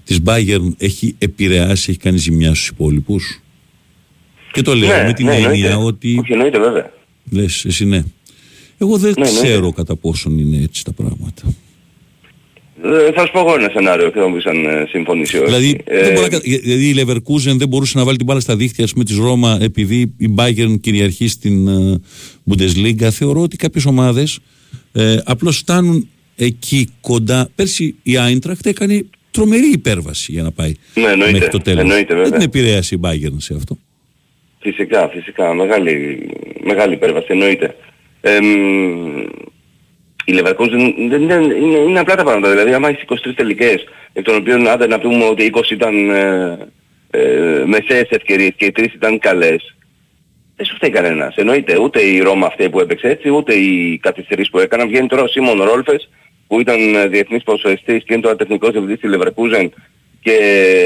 της Bayern έχει επηρεάσει, έχει κάνει ζημιά στους υπόλοιπους; Και το λέω Ναι, με την ναι, έννοια εννοείται. ότι Όχι, εννοείται βέβαια. λες εσύ ναι εγώ δεν Ναι, ναι. ξέρω κατά πόσον είναι έτσι τα πράγματα Ε, θα σου πω εγώ ένα σενάριο και θα μου πεις αν ε, συμφωνήσει όχι. Δηλαδή, Ε, δεν μπορεί να κα- δηλαδή η Leverkusen δεν μπορούσε να βάλει την μπάλα στα δίχτυα ας πούμε, της Ρώμα επειδή η Bayern κυριαρχεί στην ε, Bundesliga. Θεωρώ ότι κάποιες ομάδες ε, απλώς φτάνουν εκεί κοντά. Πέρσι η Eintracht έκανε τρομερή υπέρβαση για να πάει Ναι, εννοείται. μέχρι το τέλος. Εννοείται, βέβαια. δεν την επηρέασε η Bayern σε αυτό. Φυσικά, φυσικά. Μεγάλη, μεγάλη υπέρβαση, εννοείται. Ε, μ, η Leverkusen δεν, δεν, είναι, είναι απλά τα πράγματα. Δηλαδή, άμα έχεις 23 τελικές, εκ των οποίων άντε να πούμε ότι 20 ήταν ε, ε, μεσαίες ευκαιρίες και οι 3 ήταν καλές, δεν σου φταίει κανένας. Εννοείται ούτε η Ρώμα αυτή που έπαιξε έτσι, ούτε οι καθυστερήσεις που έκαναν. Βγαίνει τώρα ο Σίμον Ρόλφες, που ήταν ε, διεθνής ποδοσφαιριστής και είναι τώρα τεχνικός διευθυντής στη Leverkusen και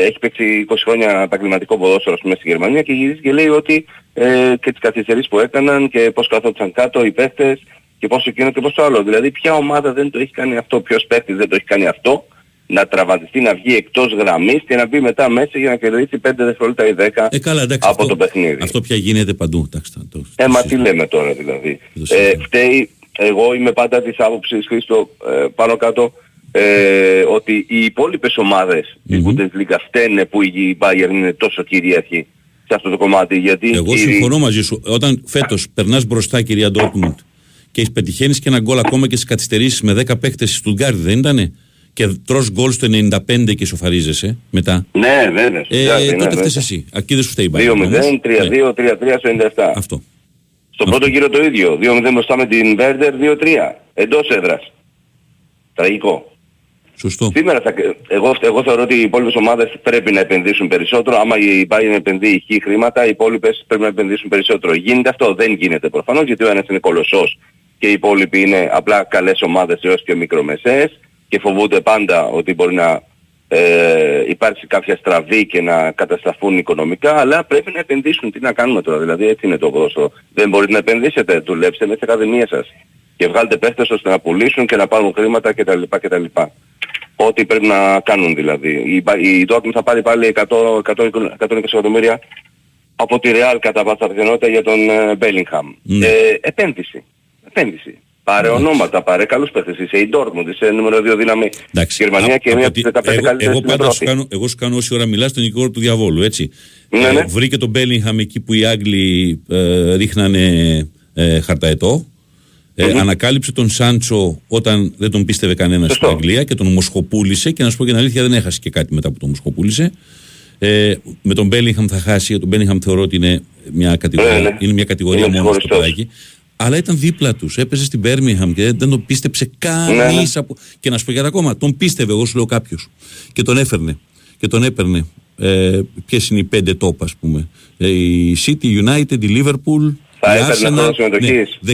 έχει παίξει 20 χρόνια επαγγελματικό ποδόσφαιρο ας πούμε, στη Γερμανία και γυρίζει και λέει ότι ε, και τις καθυστερήσεις που έκαναν και πώς καθόντουσαν κάτω οι παίχτες και πώς εκείνο και πώς το άλλο. Δηλαδή ποια ομάδα δεν το έχει κάνει αυτό, ποιος παίχτης δεν το έχει κάνει αυτό, να τραυματιστεί, να βγει εκτός γραμμής και να μπει μετά μέσα για να κερδίσει 5 δευτερόλεπτα ή 10 Ε, καλά, εντάξει, από αυτό, το παιχνίδι. αυτό πια γίνεται παντού. Εντάξει, το, το, Ε, μα τι λέμε τώρα δηλαδή. Ε, φταίει, εγώ είμαι πάντα της άποψης, Χρήστο, ε, πάνω κάτω, ε, ότι οι υπόλοιπες ομάδες της Bundesliga φταίνε που η Bayern είναι τόσο κυρίαρχη σε αυτό το κομμάτι. Γιατί Εγώ η- συμφωνώ μαζί σου. Όταν φέτος περνάς μπροστά, κυρία Ντόρκμουντ, και πετυχαίνεις και ένα γκολ ακόμα και στις καθυστερήσεις με 10 παίκτες στη Στουτγκάρδη, δεν ήτανε; Και τρως γκολ στο 95 και σοφαρίζεσαι μετά. Ναι, βέβαια. Ε, Στουτγκάρδη, ναι, τότε βέβαια. φταίει εσύ. Αρκεί δεν σου φταίει η Bayern. 2-0, όμως. 3-2, 3-3 στο 97. Αυτό. Στον πρώτο γύρο το ίδιο. 2-0 μπροστά με την Werder, 2-3. Εντός έδρας. Τραγικό. Σωστό. Σήμερα θα, εγώ, εγώ θεωρώ ότι οι υπόλοιπες ομάδες πρέπει να επενδύσουν περισσότερο. Άμα η Bayern επενδύει χι χρήματα, οι υπόλοιπες πρέπει να επενδύσουν περισσότερο. Γίνεται αυτό, δεν γίνεται προφανώς, γιατί ο ένας είναι κολοσσός και οι υπόλοιποι είναι απλά καλές ομάδες έως και μικρομεσαίες και φοβούνται πάντα ότι μπορεί να ε, υπάρξει κάποια στραβή και να καταστραφούν οικονομικά, αλλά πρέπει να επενδύσουν. Τι να κάνουμε τώρα, δηλαδή έτσι είναι το ποδόσφαιρο. Δεν μπορείτε να επενδύσετε, δουλέψτε με τις ακαδημίες σας και βγάλετε παίχτες ώστε να πουλήσουν και να πάρουν χρήματα κτλ. κτλ. Ό,τι πρέπει να κάνουν δηλαδή. Η, Μπα- η Dortmund θα πάρει πάλι 100, 100, 120 εκατομμύρια από τη Real κατά πάσα πιθανότητα για τον ε, Bellingham. Ε, επένδυση. Επένδυση. Πάρε ονόματα, πάρε καλούς παίχτες. Είσαι η Dortmund, είσαι νούμερο 2 δύναμη Εντάξει, Γερμανία α- και από μία από τη- τις 15 εγώ, καλύτερες εγώ στην πάντα σου Ευρώπη. κάνω, εγώ σου κάνω όση ώρα μιλάς τον δικηγόρο του διαβόλου, έτσι. Ναι, ναι. Ε, βρήκε τον Μπέλιγχαμ εκεί που οι Άγγλοι ε, ρίχνανε ε, χαρταετό. Ε, Ανακάλυψε τον Σάντσο όταν δεν τον πίστευε κανένας στην Αγγλία και τον μοσχοπούλησε και να σου πω και την αλήθεια δεν έχασε και κάτι μετά που τον μοσχοπούλησε. Ε, με τον Μπέλιγχαμ θα χάσει. Τον Μπέλιγχαμ θεωρώ ότι είναι μια κατηγορία, Ναι, ναι. είναι μια κατηγορία Είναι μόνος στο ξεχωριστός. παιδάκι. Αλλά ήταν δίπλα τους. Έπαιζε στην Μπέρμιχαμ και δεν, δεν τον πίστεψε κανείς. Ναι, ναι. Από... Και να σου πω για ακόμα, τον πίστευε, εγώ σου λέω κάποιος. Και τον έφερνε. Και τον έπαιρνε. Ε, Ποιες είναι οι πέντε τόπ, ας πούμε. Ε, η City, United, η Liverpool. Θα η έπαιρνε Arsenal. χρόνος συμμετοχής. Ναι,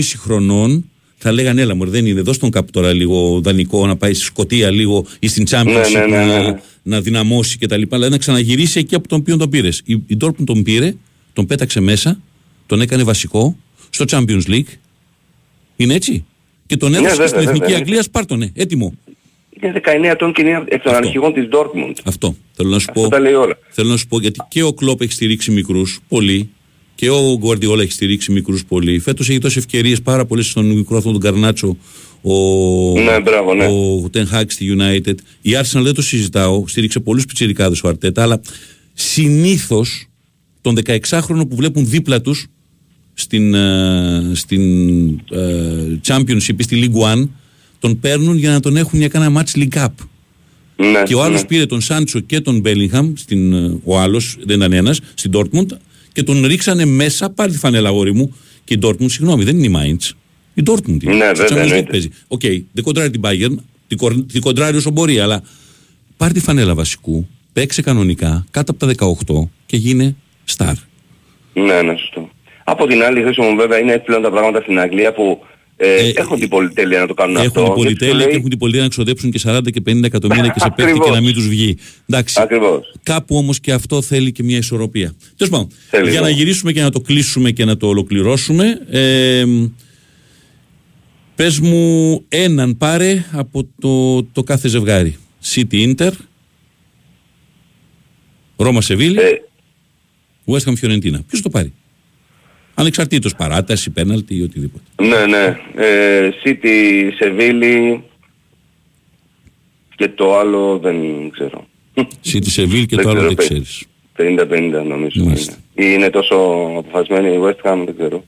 16,5 χρονών θα λέγανε έλα μωρέ δεν είναι, δώσ' τον κάπου τώρα λίγο δανεικό να πάει στη Σκωτία λίγο ή στην Championship Ναι, ναι, ναι, ναι, ναι. να, να δυναμώσει κτλ. Δηλαδή να ξαναγυρίσει εκεί από τον οποίο τον πήρες. Η, η Dortmund τον πήρε, τον πέταξε μέσα, τον έκανε βασικό στο Champions League. Είναι έτσι. Και τον Ναι, έδωσε και βέβαια, στην Εθνική βέβαια. Αγγλία Σπάρτονε. Έτοιμο. Είναι 19 ετών και είναι εκ των αρχηγών της Dortmund. Αυτό. Θέλω να σου Αυτό πω. τα λέει όλα. Θέλω να σου πω γιατί και ο Κλόπ έχει στηρίξει μικρούς, πολύ. Και ο Γκουαρδιόλα έχει στηρίξει μικρούς πολύ. Φέτος έχει δώσει ευκαιρίες πάρα πολλές στον μικρό αυτόν τον Καρνάτσο. Ο, Ναι, μπράβο, ναι. ο Ten Hag στη United. Η Arsenal δεν το συζητάω. Στήριξε πολλούς πιτσιρικάδες ο Αρτέτα. Αλλά συνήθως τον 16χρονο που βλέπουν δίπλα τους στην, ε, στην ε, Championship ή στη League One τον παίρνουν για να τον έχουν για κάνα match League Cup. Ναι, και ο άλλος ναι. πήρε τον Σάντσο και τον Μπέλιγχαμ, στην, ε, ο άλλος δεν ήταν ένας, στην Dortmund και τον ρίξανε μέσα. Πάρει τη φανέλα, αγόρι μου. Και η Dortmund, συγγνώμη, δεν είναι η Mainz. Η Dortmund είναι. Ναι, Στο βέβαια, Champions League εννοείται. παίζει. Οκ, δεν κοντράρει την Bayern, την, κορ- την κοντράρει όσο μπορεί, αλλά πάρει τη φανέλα βασικού, παίξε κανονικά κάτω από τα 18 και γίνε star. Ναι, ναι, σωστό. Από την άλλη, Χρήστο μου βέβαια είναι έτσι πλέον τα πράγματα στην Αγγλία που ε, έχουν την πολυτέλεια να το κάνουν αυτό. Έχουν την γιατί σου πολυτέλεια λέει- και έχουν την πολυτέλεια να ξοδέψουν και 40 και 50 εκατομμύρια και σε παίκτη και Ακριβώς. να μην τους βγει. Εντάξει. Ακριβώς. Κάπου όμως και αυτό θέλει και μια ισορροπία. Τέλος πάντων, Θέλει, για ναι. να γυρίσουμε και να το κλείσουμε και να το ολοκληρώσουμε. Ε, Πες μου έναν πάρε από το, το κάθε ζευγάρι. City Inter, Ρώμα Σεβίλη, Ε. West Ham Fiorentina. Ποιος το πάρει; Ανεξαρτήτως παράταση, πέναλτι ή οτιδήποτε. Ναι, ναι. Ε, City, Σεβίλη και το άλλο δεν ξέρω. City Σεβίλη και Δεν το άλλο ξέρω, δεν παι- ξέρεις. 50-50 νομίζω Μάλιστα. είναι. Ή είναι τόσο αποφασισμένη η West Ham, δεν ξέρω.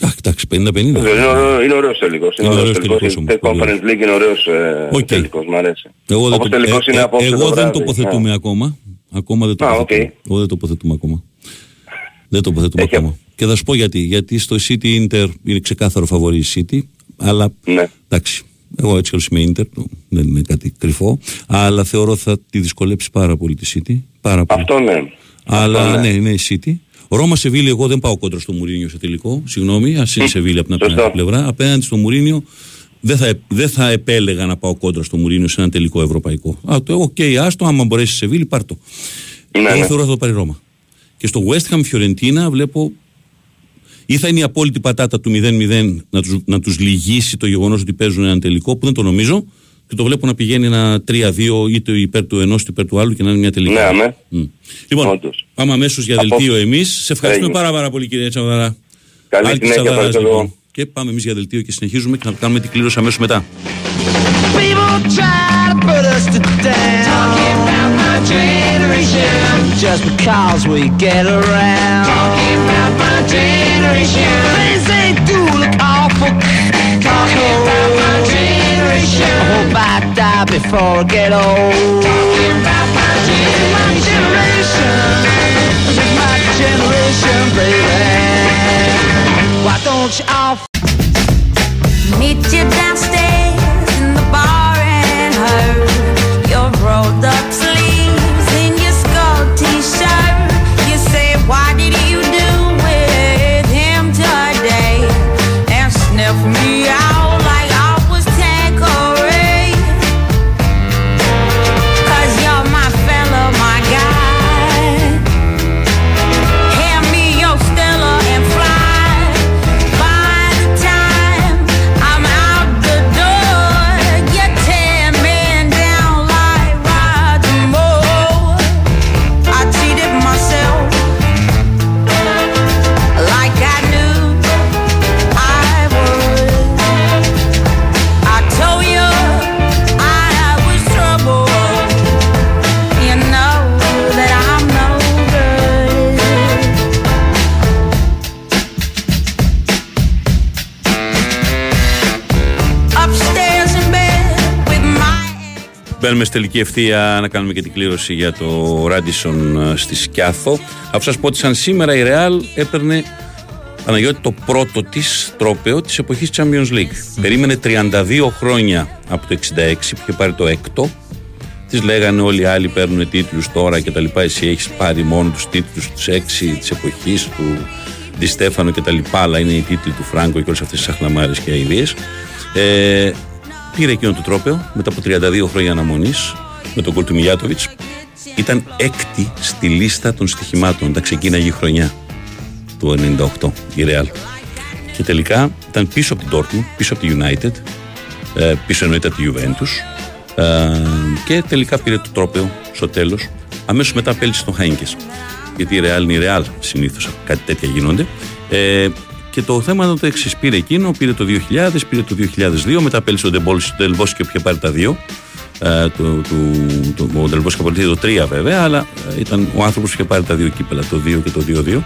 Αχ, εντάξει, 50-50. Δεν ξέρω, Είναι, ωραίο- είναι ωραίος τελικός. Είναι ωραίος τελικός Η όμως, πολύ Conference League είναι ωραίος ε, Οκ. τελικός, μου αρέσει. Εγώ δεν, Όπως το, τελικός ε, είναι ε, απόψε εγώ το δεν βράδυ. τοποθετούμε Α. ακόμα. Ακόμα δεν Α, τοποθετούμε. οκ. Εγώ δεν τοποθετούμε ακόμα. δεν τοποθετούμε Έχει- ακόμα. Και θα σου πω γιατί. Γιατί στο City Inter είναι ξεκάθαρο φαβορή η City. Αλλά Ναι. εντάξει. Εγώ έτσι όπως είμαι Inter, το- δεν είναι κάτι κρυφό. Αλλά θεωρώ θα τη δυσκολέψει πάρα πολύ τη City. Πάρα πολύ. Αυτό ναι. Αλλά Αυτό ναι, ναι. είναι η City. Ρώμα Σεβίλη, εγώ δεν πάω κόντρα στο Μουρίνιο σε τελικό. Συγγνώμη, ας είναι Σεβίλη από την Σωστό. άλλη πλευρά. Απέναντι στο Μουρίνιο δεν θα, δεν θα επέλεγα να πάω κόντρα στο Μουρίνιο σε ένα τελικό ευρωπαϊκό. Α, το οκ, άστο, άμα μπορέσει η Σεβίλη, πάρ' το. Ναι, εγώ ναι. θεωρώ θα το πάρει η Ρώμα. Και στο West Ham Fiorentina βλέπω ή θα είναι η απόλυτη πατάτα του 0-0 να τους, να τους λυγίσει το γεγονός ότι παίζουν έναν τελικό που δεν το νομίζω και το βλέπω να πηγαίνει ένα 3-2 είτε υπέρ του ενός είτε υπέρ του άλλου και να είναι μια τελική. Ναι, αμέ. Μμ. Λοιπόν, Όντως. πάμε αμέσως για Από- δελτίο εμείς. Σε ευχαριστούμε Έγινε. πάρα, πάρα πολύ, κύριε Τσαβαρά. Καλή Άλκης συνέχεια, Τσαβαράς, ευχαριστώ. λοιπόν. Και πάμε εμείς για δελτίο και συνεχίζουμε και να κάνουμε την κλήρωση αμέσως μετά. People try to put us to down. Talking about my generation. Just because we get around. Talking about my Things they do look awful. My generation. Hope I die before I get old. Talking about my generation. My generation, baby. Τελική ευθεία να κάνουμε και την κλήρωση για το Ράντισον ε, στη Σκιάθο. Αφού σας πω ότι σαν σήμερα η Ρεάλ έπαιρνε Παναγιώτη το πρώτο της τρόπαιο της εποχής Champions League. Περίμενε 32 χρόνια από το 66 που είχε πάρει το έκτο. Της λέγανε όλοι οι άλλοι παίρνουν τίτλους τώρα και τα λοιπά. Εσύ έχεις πάρει μόνο τους τίτλους τους 6 της εποχής του Ντι Στέφανο και τα λοιπά. Αλλά είναι οι τίτλοι του Φράγκο και όλες αυτές τις αχλαμάρες και αειδίε. Ε, πήρε εκείνο το τρόπαιο μετά από 32 χρόνια αναμονής με τον κολ του Μιλιάτοβιτς. Ήταν έκτη στη λίστα των στοιχημάτων. Τα ξεκίναγε η χρονιά του 98 η Real. Και τελικά ήταν πίσω από την Dortmund, πίσω από τη United, ε, πίσω εννοείται από τη Juventus ε, και τελικά πήρε το τρόπαιο στο τέλος. Αμέσως μετά απέλησε τον Χάινκες. γιατί η Real είναι η Real συνήθως, κάτι τέτοια γίνονται. Ε, και το θέμα ήταν το εξής. Πήρε εκείνο, πήρε το 2000, πήρε το 2002, μετά πέλησε ο Ντελβόσκι που είχε πάρει τα δύο. Ε, του, του, του, ο Ντελβόσκι είχε το 3 βέβαια, αλλά ε, ήταν ο άνθρωπος που είχε πάρει τα δύο κύπελα, το 2 και το 2-2.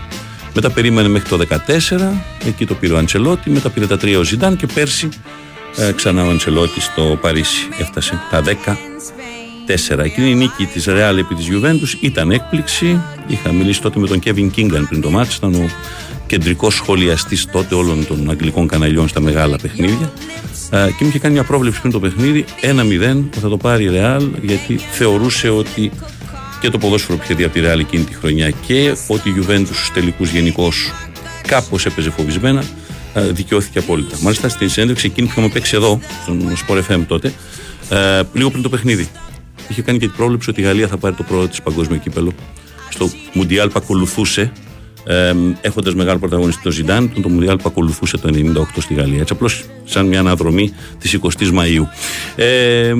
Μετά περίμενε μέχρι το 2014, εκεί το πήρε ο Αντσελότη, μετά πήρε τα 3 ο Ζιντάν και πέρσι ε, ξανά ο Αντσελότη στο Παρίσι έφτασε τα 10. 4. Εκείνη η νίκη της Real επί της Juventus ήταν έκπληξη. Είχα μιλήσει τότε με τον Kevin Kingan πριν το μάτι. Ήταν ο κεντρικό σχολιαστής τότε όλων των αγγλικών καναλιών στα μεγάλα παιχνίδια. Ε, και μου είχε κάνει μια πρόβλεψη πριν το παιχνίδι 1-0 που θα το πάρει η Real γιατί θεωρούσε ότι και το ποδόσφαιρο που είχε δει από τη Real εκείνη τη χρονιά και ότι η Juventus στους τελικούς γενικώς κάπως έπαιζε φοβισμένα ε, δικαιώθηκε απόλυτα. Μάλιστα στην συνέντευξη εκείνη που είχαμε παίξει εδώ, στον Sport FM τότε, ε, λίγο πριν το παιχνίδι, είχε κάνει και την πρόβλεψη ότι η Γαλλία θα πάρει το πρώτο της παγκόσμιο κύπελο. Στο Μουντιάλ που ακολουθούσε, ε, έχοντας μεγάλο πρωταγωνιστή το Ζιντάν, το Μουντιάλ που ακολουθούσε το 98 στη Γαλλία. Έτσι, απλώς σαν μια αναδρομή της 20η Μαου. Ε,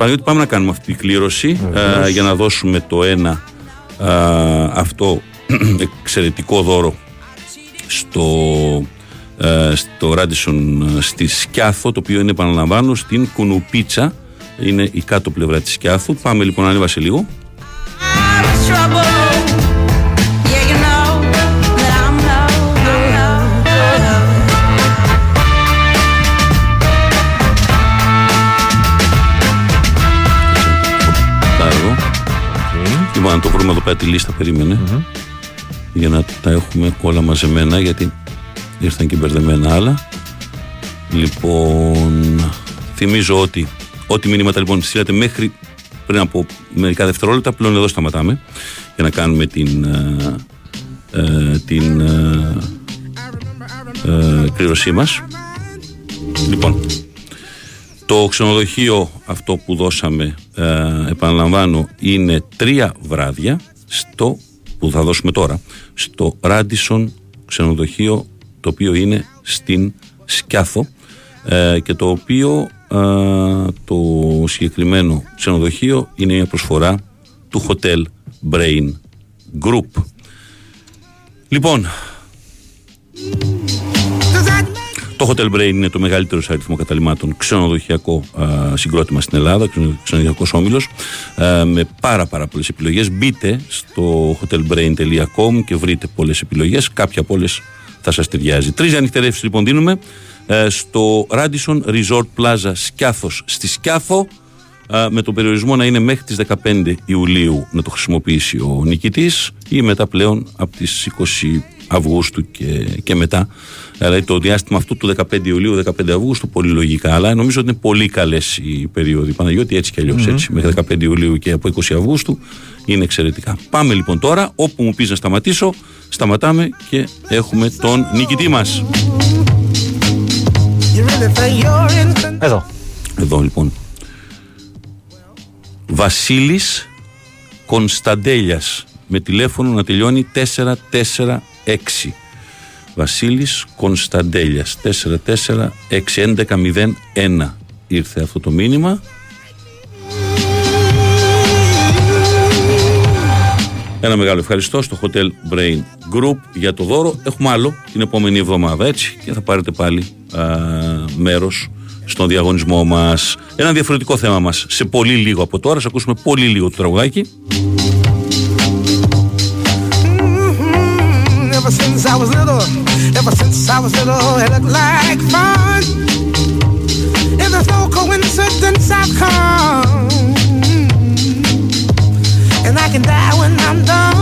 Παναγιώτη, πάμε να κάνουμε αυτή την κλήρωση ε, για να δώσουμε το ένα ε, αυτό εξαιρετικό δώρο στο, ε, στο Ράντισον στη Σκιάθο, το οποίο είναι επαναλαμβάνω στην Κουνουπίτσα. Είναι η κάτω πλευρά της Σκιάθου. Πάμε λοιπόν, ανέβασε λίγο. Τα Λοιπόν, να το βρούμε εδώ πέρα τη λίστα, περίμενε. Για να τα έχουμε όλα μαζεμένα, γιατί ήρθαν και μπερδεμένα άλλα. Λοιπόν, θυμίζω ότι ό,τι μηνύματα λοιπόν στείλατε μέχρι πριν από μερικά δευτερόλεπτα, πλέον εδώ σταματάμε για να κάνουμε την, ε, ε, την ε, ε, κλήρωσή μας. Λοιπόν, το ξενοδοχείο αυτό που δώσαμε, ε, επαναλαμβάνω, είναι τρία βράδια στο που θα δώσουμε τώρα, στο Radisson ξενοδοχείο το οποίο είναι στην Σκιάθο ε, και το οποίο ε, το συγκεκριμένο ξενοδοχείο είναι μια προσφορά του Hotel Brain Group. Λοιπόν, το Hotel Brain είναι το μεγαλύτερο σε αριθμό καταλήμματων ξενοδοχειακό α, συγκρότημα στην Ελλάδα, ξενοδοχειακός όμιλος, με πάρα, πάρα πολλές επιλογές. Μπείτε στο hotelbrain.com και βρείτε πολλές επιλογές. Κάποια από όλες θα σας ταιριάζει. Τρεις ανοιχτερεύσει λοιπόν δίνουμε ε, στο Radisson Resort Plaza Σκιάθος στη Σκιάθο ε, με τον περιορισμό να είναι μέχρι τις 15 Ιουλίου να το χρησιμοποιήσει ο νικητής ή μετά πλέον από τις 20 Αυγούστου και, και μετά. Δηλαδή το διάστημα αυτού του 15 Ιουλίου, 15 Αυγούστου, πολύ λογικά. Αλλά νομίζω ότι είναι πολύ καλές οι περίοδοι. Παναγιώτη έτσι κι αλλιω έτσι. Μέχρι 15 Ιουλίου και από 20 Αυγούστου είναι εξαιρετικά. Πάμε λοιπόν τώρα, όπου μου πεις να σταματήσω, σταματάμε και έχουμε τον νικητή μας. Εδώ. Εδώ λοιπόν. Βασίλης Κωνσταντέλιας με τηλέφωνο να τελειώνει 446. Βασίλης Κωνσταντέλιας 446-1101 ήρθε αυτό το μήνυμα. Ένα μεγάλο ευχαριστώ στο Hotel Brain Group για το δώρο. Έχουμε άλλο την επόμενη εβδομάδα έτσι και θα πάρετε πάλι α, μέρος στον διαγωνισμό μας. Ένα διαφορετικό θέμα μας σε πολύ λίγο από τώρα. Σας ακούσουμε πολύ λίγο το τραγουδάκι. I was little, ever since I was little, it looked like fun. And there's no coincidence I've come. And I can die when I'm done.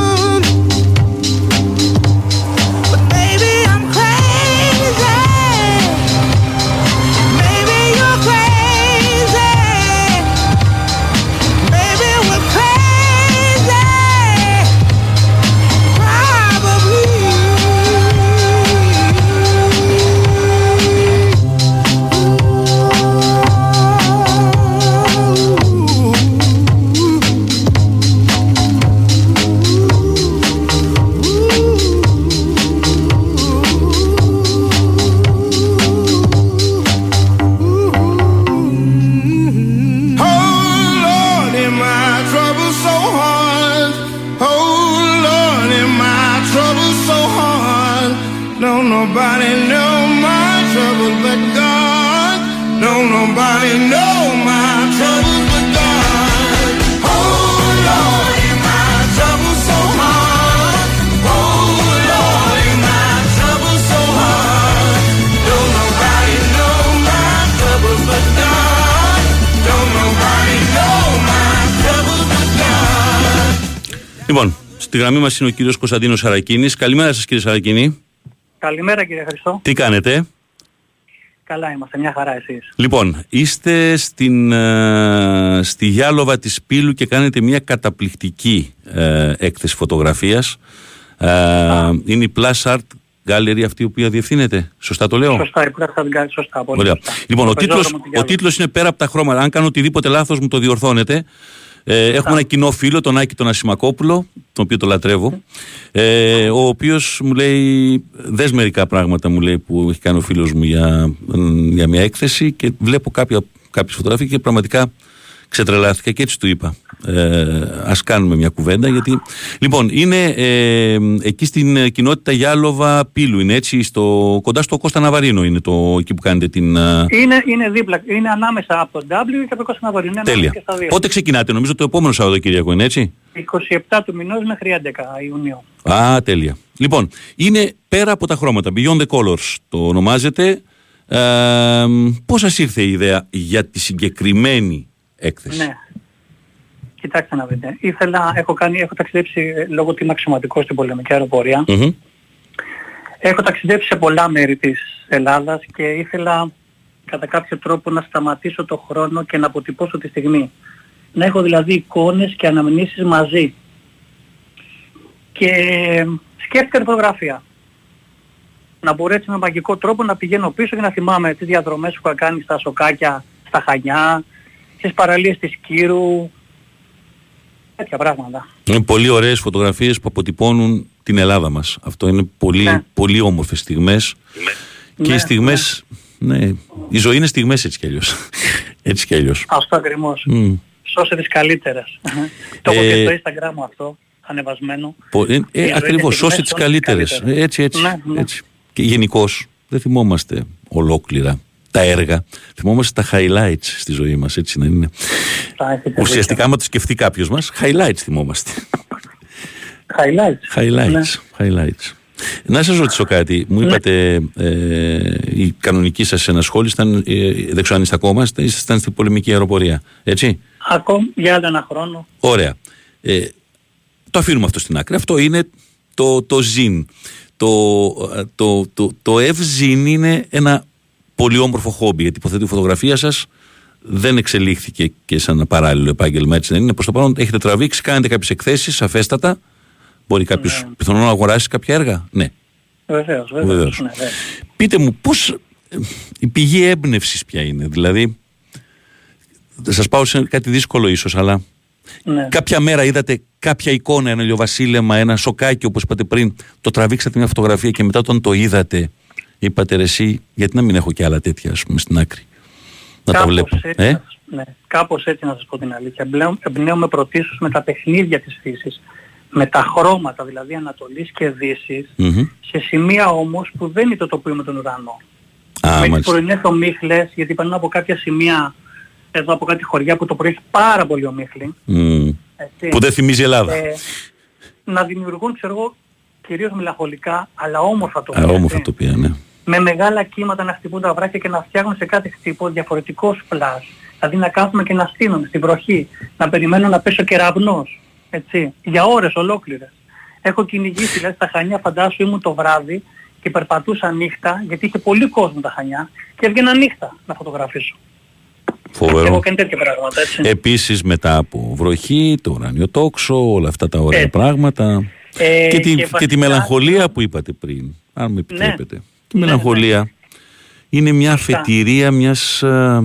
Λοιπόν, στη γραμμή μας είναι ο κύριος Κωνσταντίνος Σαρακίνης. Καλημέρα σας, κύριε Σαρακίνη. Καλημέρα κύριε Χριστό. Τι κάνετε; Καλά είμαστε, μια χαρά εσείς. Λοιπόν, είστε στην, ε, στη Γιάλοβα της Πύλου και κάνετε μια καταπληκτική ε, έκθεση φωτογραφίας. Ε, είναι η Plus Art Gallery αυτή η οποία διευθύνεται. Σωστά το λέω; Σωστά, η πλάκα την κάνει σωστά. Πολύ Ωραία. σωστά. Λοιπόν, ο Το τίτλος, πεζόδρομο του ο Γιάννη. τίτλος είναι πέρα από τα χρώματα. Αν κάνω οτιδήποτε λάθος μου το διορθώνετε. Ε, έχουμε ένα κοινό φίλο, τον Άκη τον Ασημακόπουλο, τον οποίο το λατρεύω, ε, ο οποίος μου λέει, δες μερικά πράγματα μου λέει που έχει κάνει ο φίλος μου για, για μια έκθεση και βλέπω κάποια, κάποιες φωτογραφίες και πραγματικά ξετρελάθηκα και έτσι του είπα. Ε, ας κάνουμε μια κουβέντα γιατί... Λοιπόν, είναι ε, εκεί στην ε, κοινότητα Γιάλοβα Πύλου, είναι έτσι, στο, κοντά στο Κώστα Ναβαρίνο είναι το, εκεί που κάνετε την... ε, Είναι, είναι δίπλα, είναι ανάμεσα από το W και από το Κώστα Ναβαρίνου. Είναι Τέλεια. ανάμεσα και στα δύο. Πότε ξεκινάτε, νομίζω το επόμενο Σαββατοκύριακο είναι έτσι; 27 του μηνός μέχρι 11 Ιουνίου. Α, τέλεια. Λοιπόν, είναι πέρα από τα χρώματα. Beyond the Colors το ονομάζεται. Ε, πώς σας ήρθε η ιδέα για τη συγκεκριμένη έκθεση; Ναι. Κοιτάξτε να δείτε. Ήθελα, έχω, κάνει, έχω ταξιδέψει ε, λόγω ότι είμαι αξιωματικός στην πολεμική αεροπορία. Μμμ. Έχω ταξιδέψει σε πολλά μέρη της Ελλάδας και ήθελα κατά κάποιο τρόπο να σταματήσω το χρόνο και να αποτυπώσω τη στιγμή. Να έχω δηλαδή εικόνες και αναμνήσεις μαζί. Και σκέφτηκα την φωτογραφία. Να μπορώ έτσι με μαγικό τρόπο να πηγαίνω πίσω και να θυμάμαι τις διαδρομές που είχα κάνει στα σοκάκια, στα Χανιά, στις παραλίες της Κύρου, τέτοια πράγματα. Είναι πολύ ωραίες φωτογραφίες που αποτυπώνουν την Ελλάδα μας. Αυτό είναι πολύ, πολύ όμορφες στιγμές. Και Ναι, οι στιγμές... Ναι. η ζωή είναι στιγμές έτσι κι αλλιώς. έτσι κι αλλιώς. Αυτό ακριβώς. Μμ. Σώσε τις καλύτερες. Το έχω Ε, και στο Instagram μου αυτό, ανεβασμένο. Πο- ε, Η ε, ζωή ακριβώς, είναι σώσει στιγμές, τις σώσε καλύτερες. καλύτερες. Έτσι, έτσι, Ναι, ναι. έτσι. Και γενικώς δεν θυμόμαστε ολόκληρα τα έργα. Θυμόμαστε τα highlights στη ζωή μας, έτσι να είναι. Θα έχετε Ουσιαστικά, δίκιο. άμα το σκεφτεί κάποιος μας, highlights θυμόμαστε. Highlights. highlights, Ναι. highlights. Να σας ρωτήσω κάτι. Μου είπατε ε, η κανονική σας ενασχόληση ήταν, ε, δεν ξέρω αν είστε ακόμα, είστε- ήσασταν στην πολεμική αεροπορία. Έτσι; Ακόμη για άλλο ένα χρόνο. Ωραία. Ε, το αφήνουμε αυτό στην άκρη. Αυτό είναι το, το ζήν. Το, ε, το, το, το ευζήν είναι ένα πολύ όμορφο χόμπι γιατί υποθέτω η φωτογραφία σας δεν εξελίχθηκε και σαν ένα παράλληλο επάγγελμα έτσι δεν είναι. Προς το παρόν έχετε τραβήξει, κάνετε κάποιες εκθέσεις σαφέστατα. Μπορεί κάποιος πιθανόν να αγοράσεις κάποια έργα; Ναι. Βεβαίως, Βεβαίως. βεβαίως. Ναι, βέβαια. Πείτε μου πώς ε, η πηγή έμπνευσης ποια είναι; Δηλαδή θα σας πάω σε κάτι δύσκολο ίσως αλλά Ναι. Κάποια μέρα είδατε κάποια εικόνα, ένα ηλιοβασίλεμα, ένα σοκάκι όπως είπατε πριν, το τραβήξατε μια φωτογραφία και μετά όταν το είδατε είπατε ρε εσύ γιατί να μην έχω και άλλα τέτοια ας πούμε στην άκρη; Να τα Κάπως βλέπω. Έτσι, Ε; να σας- ναι, κάπως έτσι να σας πω την αλήθεια. Εμπνέω- Εμπνέομαι πρωτίστως με τα παιχνίδια της φύσης. Με τα χρώματα δηλαδή Ανατολής και Δύσης. Μμμ. Σε σημεία όμως που δεν ισοτοποιούμε τον ουρανό. Α, με τις μάλιστα. πρωινές ομίχλες, γιατί περνάω από κάποια σημεία εδώ από κάτι χωριά που το πρωί έχει πάρα πολύ ομίχλη. Μμ. Έτσι. Που δεν θυμίζει Ελλάδα. Ε, να δημιουργούν, ξέρω εγώ, κυρίως μελαγχολικά, αλλά όμορφα Α, τοπία. όμορφα έτσι. τοπία, ναι. Με μεγάλα κύματα να χτυπούν τα βράχια και να φτιάχνουν σε κάθε χτύπο διαφορετικό σπλάς. Δηλαδή να κάθομαι και να στείνομαι στην βροχή, να περιμένω να πέσει ο κεραυνός, έτσι, για ώρες ολόκληρες. Έχω κυνηγήσει, δηλαδή στα Χανιά φαντάσου ήμουν το βράδυ και περπατούσα νύχτα, γιατί είχε πολύ κόσμο τα Χανιά, και έβγαινα νύχτα να φωτογραφίσω. Έχω Φοβερό. κάνει τέτοια πράγματα, έτσι. Επίσης μετά από βροχή, το ουράνιο τόξο, όλα αυτά τα ωραία πράγματα. Ε, και, τη, και και, τη βασικά- μελαγχολία που είπατε πριν, αν με επιτρέπετε. Η Ναι, μελαγχολία είναι μια Σωστά. αφετηρία μιας α,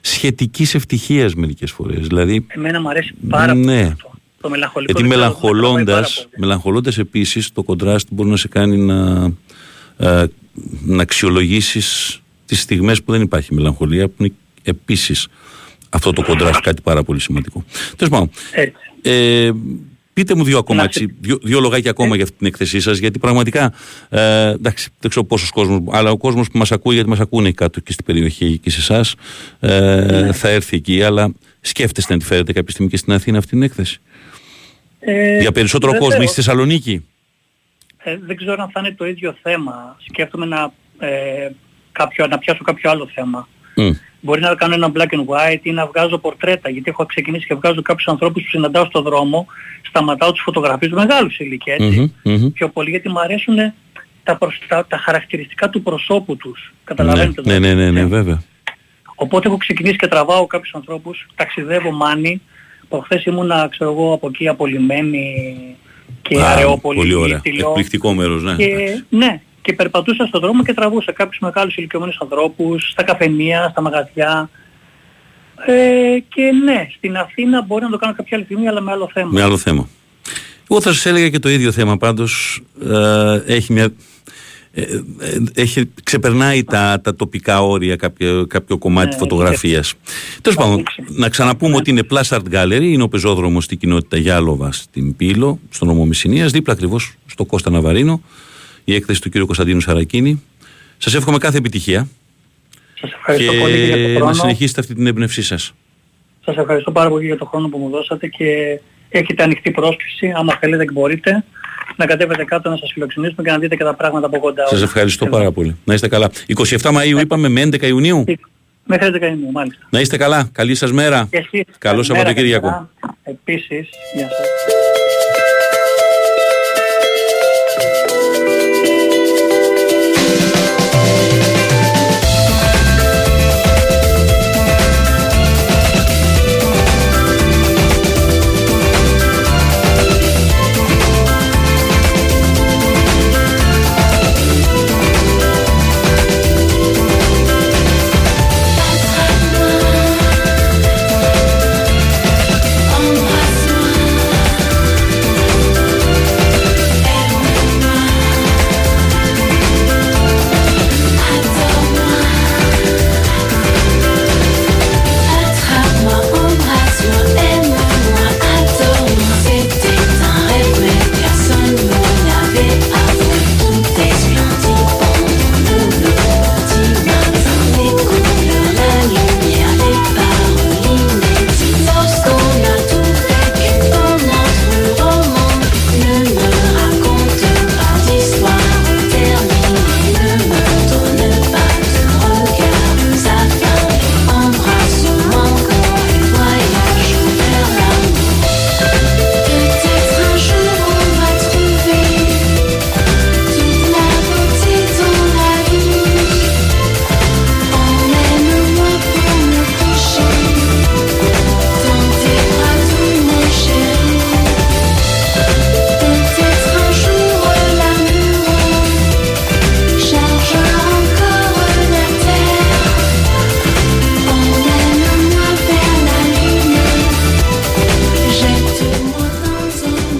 σχετικής ευτυχίας μερικές φορές. Δηλαδή, Εμένα μου αρέσει πάρα ναι. πολύ αυτό. Το μελαγχολικό. Γιατί δεν ξέρω, με τραβάει πάρα μελαγχολώντας, πολύ. μελαγχολώντας επίσης το κοντράστ μπορεί να σε κάνει να, ε, να αξιολογήσεις τις στιγμές που δεν υπάρχει μελαγχολία που είναι επίσης αυτό το κοντράστ κάτι πάρα πολύ σημαντικό. Τέλος πάντων, Έτσι. ε, Πείτε μου δύο ακόμα, έτσι, δύο, δύο λογάκια ακόμα για αυτή την εκθεσή σας, γιατί πραγματικά. Ε, εντάξει, δεν ξέρω πόσος κόσμος, αλλά ο κόσμος που μας ακούει, γιατί μας ακούνε κάτω και στην περιοχή και σε εσάς, ε, θα έρθει εκεί. Αλλά σκέφτεστε να τη φέρετε κάποια στιγμή και στην Αθήνα αυτή την έκθεση. Ε, για περισσότερο βεβαίως. κόσμο, στη Θεσσαλονίκη. Ε, δεν ξέρω αν θα είναι το ίδιο θέμα. Σκέφτομαι να, ε, κάποιο, να πιάσω κάποιο άλλο θέμα. Μμ. Μπορεί να κάνω ένα black and white ή να βγάζω πορτρέτα, γιατί έχω ξεκινήσει και βγάζω κάποιους ανθρώπους που συναντάω στον δρόμο, σταματάω τους φωτογραφίες μεγάλους ηλικία, έτσι. Μμμ, μμμ. Πιο πολύ γιατί μου αρέσουν τα, προσ- τα, τα χαρακτηριστικά του προσώπου τους. Καταλαβαίνετε. Ναι, ναι, ναι, ναι, βέβαια. Οπότε έχω ξεκινήσει και τραβάω κάποιους ανθρώπους, ταξιδεύω μάνι. Προχθές ήμουνα, ξέρω εγώ, από εκεί απολυμμένη και Α, Αρεόπολη. Πολύ ωραία. Τηλιό. Εκπληκτικό μέρος, ναι. Και, ναι, και περπατούσα στον δρόμο και τραβούσα κάποιους μεγάλους ηλικιωμένους ανθρώπους, στα καφενεία, στα μαγαζιά. Ε, και ναι, στην Αθήνα μπορεί να το κάνω κάποια άλλη στιγμή, αλλά με άλλο θέμα. Με άλλο θέμα. Εγώ θα σας έλεγα και το ίδιο θέμα πάντως ε, έχει μια... ε, ε, έχει, ξεπερνάει τα, τα τοπικά όρια κάποιο, κάποιο κομμάτι Ναι, φωτογραφίας. Τέλος πάντων, να ξαναπούμε ότι είναι Plus Art Gallery, είναι ο πεζόδρομος στην κοινότητα Γιάλοβα στην Πύλο, στον νομό Μυσσηνίας, δίπλα ακριβώς στο Κώστα Ναβαρίνο, η έκθεση του κ. Κωνσταντίνου Σαρακίνη. Σας εύχομαι κάθε επιτυχία Σας ευχαριστώ και πολύ και για τον να χρόνο. συνεχίσετε αυτή την έμπνευσή σας. Σας ευχαριστώ πάρα πολύ για τον χρόνο που μου δώσατε και έχετε ανοιχτή πρόσκληση, άμα θέλετε και μπορείτε, να κατέβετε κάτω να σας φιλοξενήσουμε και να δείτε και τα πράγματα από κοντά. Σας ευχαριστώ πάρα πολύ. Να είστε καλά. 27 Μαΐου είπαμε με 11 Ιουνίου. Μέχρι 11 Ιουνίου, μάλιστα. Να είστε καλά. Καλή σας μέρα. Και εσείς, Καλό καλημέρα, Σαββατοκύριακο. καλημέρα. Επίσης, γεια σας.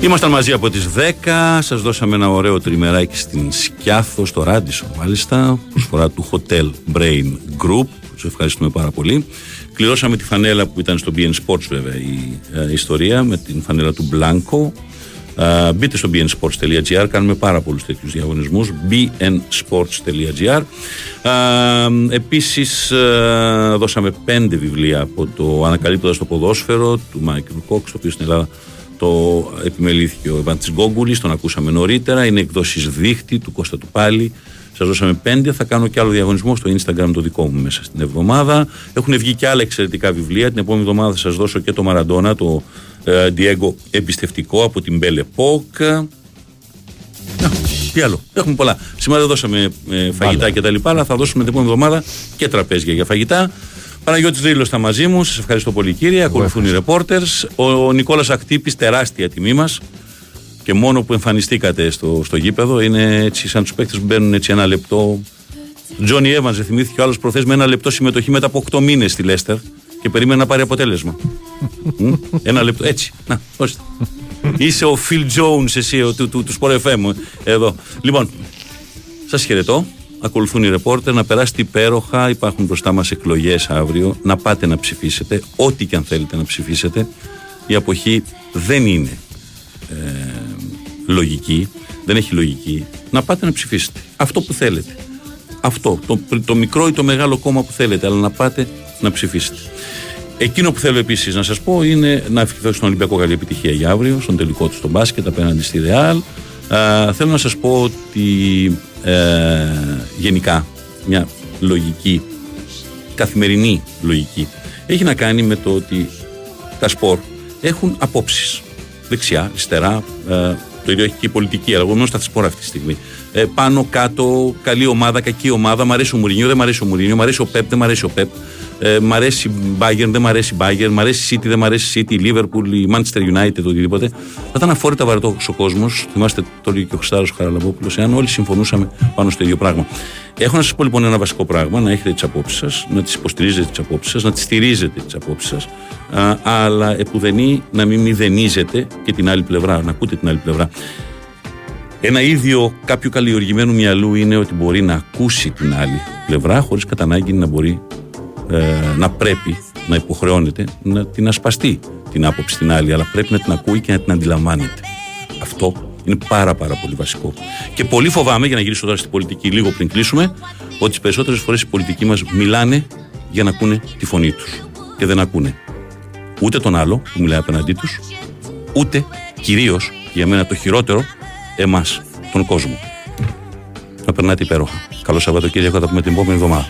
Ήμασταν μαζί από τις 10, σας δώσαμε ένα ωραίο τριμεράκι στην Σκιάθο, στο Ράντισο μάλιστα, προσφορά του Hotel Brain Group, τους ευχαριστούμε πάρα πολύ. Κληρώσαμε τη φανέλα που ήταν στο BN Sports βέβαια η ε, ιστορία, με την φανέλα του Blanco. Ε, μπείτε στο bnsports.gr, κάνουμε πάρα πολλούς τέτοιους διαγωνισμούς, bnsports.gr. Ε, επίσης ε, δώσαμε πέντε βιβλία από το Ανακαλύπτοντας το ποδόσφαιρο του Μάικλ Κόξ, το οποίος στην Ελλάδα το επιμελήθηκε ο Ευάντης Γκόγκουλης, τον ακούσαμε νωρίτερα. Είναι εκδόσεις δίχτυ του Κώστα του Πάλι. Σας δώσαμε πέντε. Θα κάνω και άλλο διαγωνισμό στο Instagram το δικό μου μέσα στην εβδομάδα. Έχουν βγει και άλλα εξαιρετικά βιβλία. Την επόμενη εβδομάδα θα σας δώσω και το Μαραντόνα, το ε, Diego εμπιστευτικό από την Belle Époque. Να, Τι άλλο. Έχουμε πολλά. Σήμερα δεν δώσαμε ε, φαγητά και τα λοιπά, αλλά θα δώσουμε την επόμενη εβδομάδα και τραπέζια για φαγητά. Παναγιώτης Δρύλος στα μαζί μου. Σας ευχαριστώ πολύ κύριε. Ακολουθούν οι reporters. Ο, ο Νικόλας Ακτύπης, τεράστια τιμή μας. Και μόνο που εμφανιστήκατε στο, στο γήπεδο είναι έτσι σαν τους παίκτες που μπαίνουν έτσι ένα λεπτό. Τζόνι Εύανς, θυμήθηκε ο άλλος προθές με ένα λεπτό συμμετοχή μετά από 8 μήνες στη Λέστερ και περίμενε να πάρει αποτέλεσμα. Μμ, ένα λεπτό, έτσι. Να, ορίστε. Είσαι ο Phil Jones εσύ ο, του, του, του Sport FM εδώ. Λοιπόν, σας χαιρετώ. Ακολουθούν οι ρεπόρτερ να περάσετε υπέροχα. Υπάρχουν μπροστά μας εκλογές αύριο. Να πάτε να ψηφίσετε. Ό,τι και αν θέλετε να ψηφίσετε. Η αποχή δεν είναι λογική, δεν έχει λογική, να πάτε να ψηφίσετε. Αυτό που θέλετε. Αυτό. Το, το μικρό ή το μεγάλο κόμμα που θέλετε, αλλά να πάτε να ψηφίσετε. Εκείνο που θέλω επίσης να σας πω είναι να ευχηθώ στον Ολυμπιακό καλή επιτυχία για αύριο, στον τελικό του στον μπάσκετ απέναντι στη Ρεάλ. Α, θέλω να σας πω ότι ε, γενικά μια λογική, καθημερινή λογική, έχει να κάνει με το ότι τα σπορ έχουν απόψεις. Δεξιά, αριστερά, ε, το ίδιο έχει και η πολιτική, αλλά εγώ μόνο στα σπορ αυτή τη στιγμή. Ε, πάνω, κάτω, καλή ομάδα, κακή ομάδα. Μ' αρέσει ο Μουρίνιο, δεν μ' αρέσει ο Μουρίνιο. Μ' αρέσει ο Πεπ, δεν μ' αρέσει ο Πεπ. Ε, μ' αρέσει η Bayern, δεν μ' αρέσει η Bayern. Μ' αρέσει η City, δεν μ' αρέσει η City, η Liverpool, η Manchester United, οτιδήποτε. Θα ήταν αφόρητα βαρετός ο κόσμος. Θυμάστε το λέει και ο Χρυστάρο Χαραλαμπόπουλος, εάν όλοι συμφωνούσαμε πάνω στο ίδιο πράγμα. Έχω να σας πω λοιπόν ένα βασικό πράγμα, να έχετε τις απόψεις σας, να τις υποστηρίζετε τις απόψεις σας, να τις στηρίζετε τις απόψεις σας, αλλά επουδενή να μην μηδενίζετε και την άλλη πλευρά, να ακούτε την άλλη πλευρά. Ένα ίδιο κάποιου καλλιεργημένου μυαλού είναι ότι μπορεί να ακούσει την άλλη πλευρά χωρίς κατά ανάγκη να μπορεί ε, να πρέπει να υποχρεώνεται να την ασπαστεί την άποψη την άλλη, αλλά πρέπει να την ακούει και να την αντιλαμβάνεται. Αυτό είναι πάρα πάρα πολύ βασικό. Και πολύ φοβάμαι, για να γυρίσω τώρα στην πολιτική λίγο πριν κλείσουμε, ότι τις περισσότερες φορές οι πολιτικοί μας μιλάνε για να ακούνε τη φωνή τους. Και δεν ακούνε ούτε τον άλλο που μιλάει απέναντί τους, ούτε κυρίως, για μένα το χειρότερο, εμάς, τον κόσμο. Να περνάτε υπέροχα. Καλό Σαββατοκύριακο, θα τα πούμε την επόμενη εβδομάδα.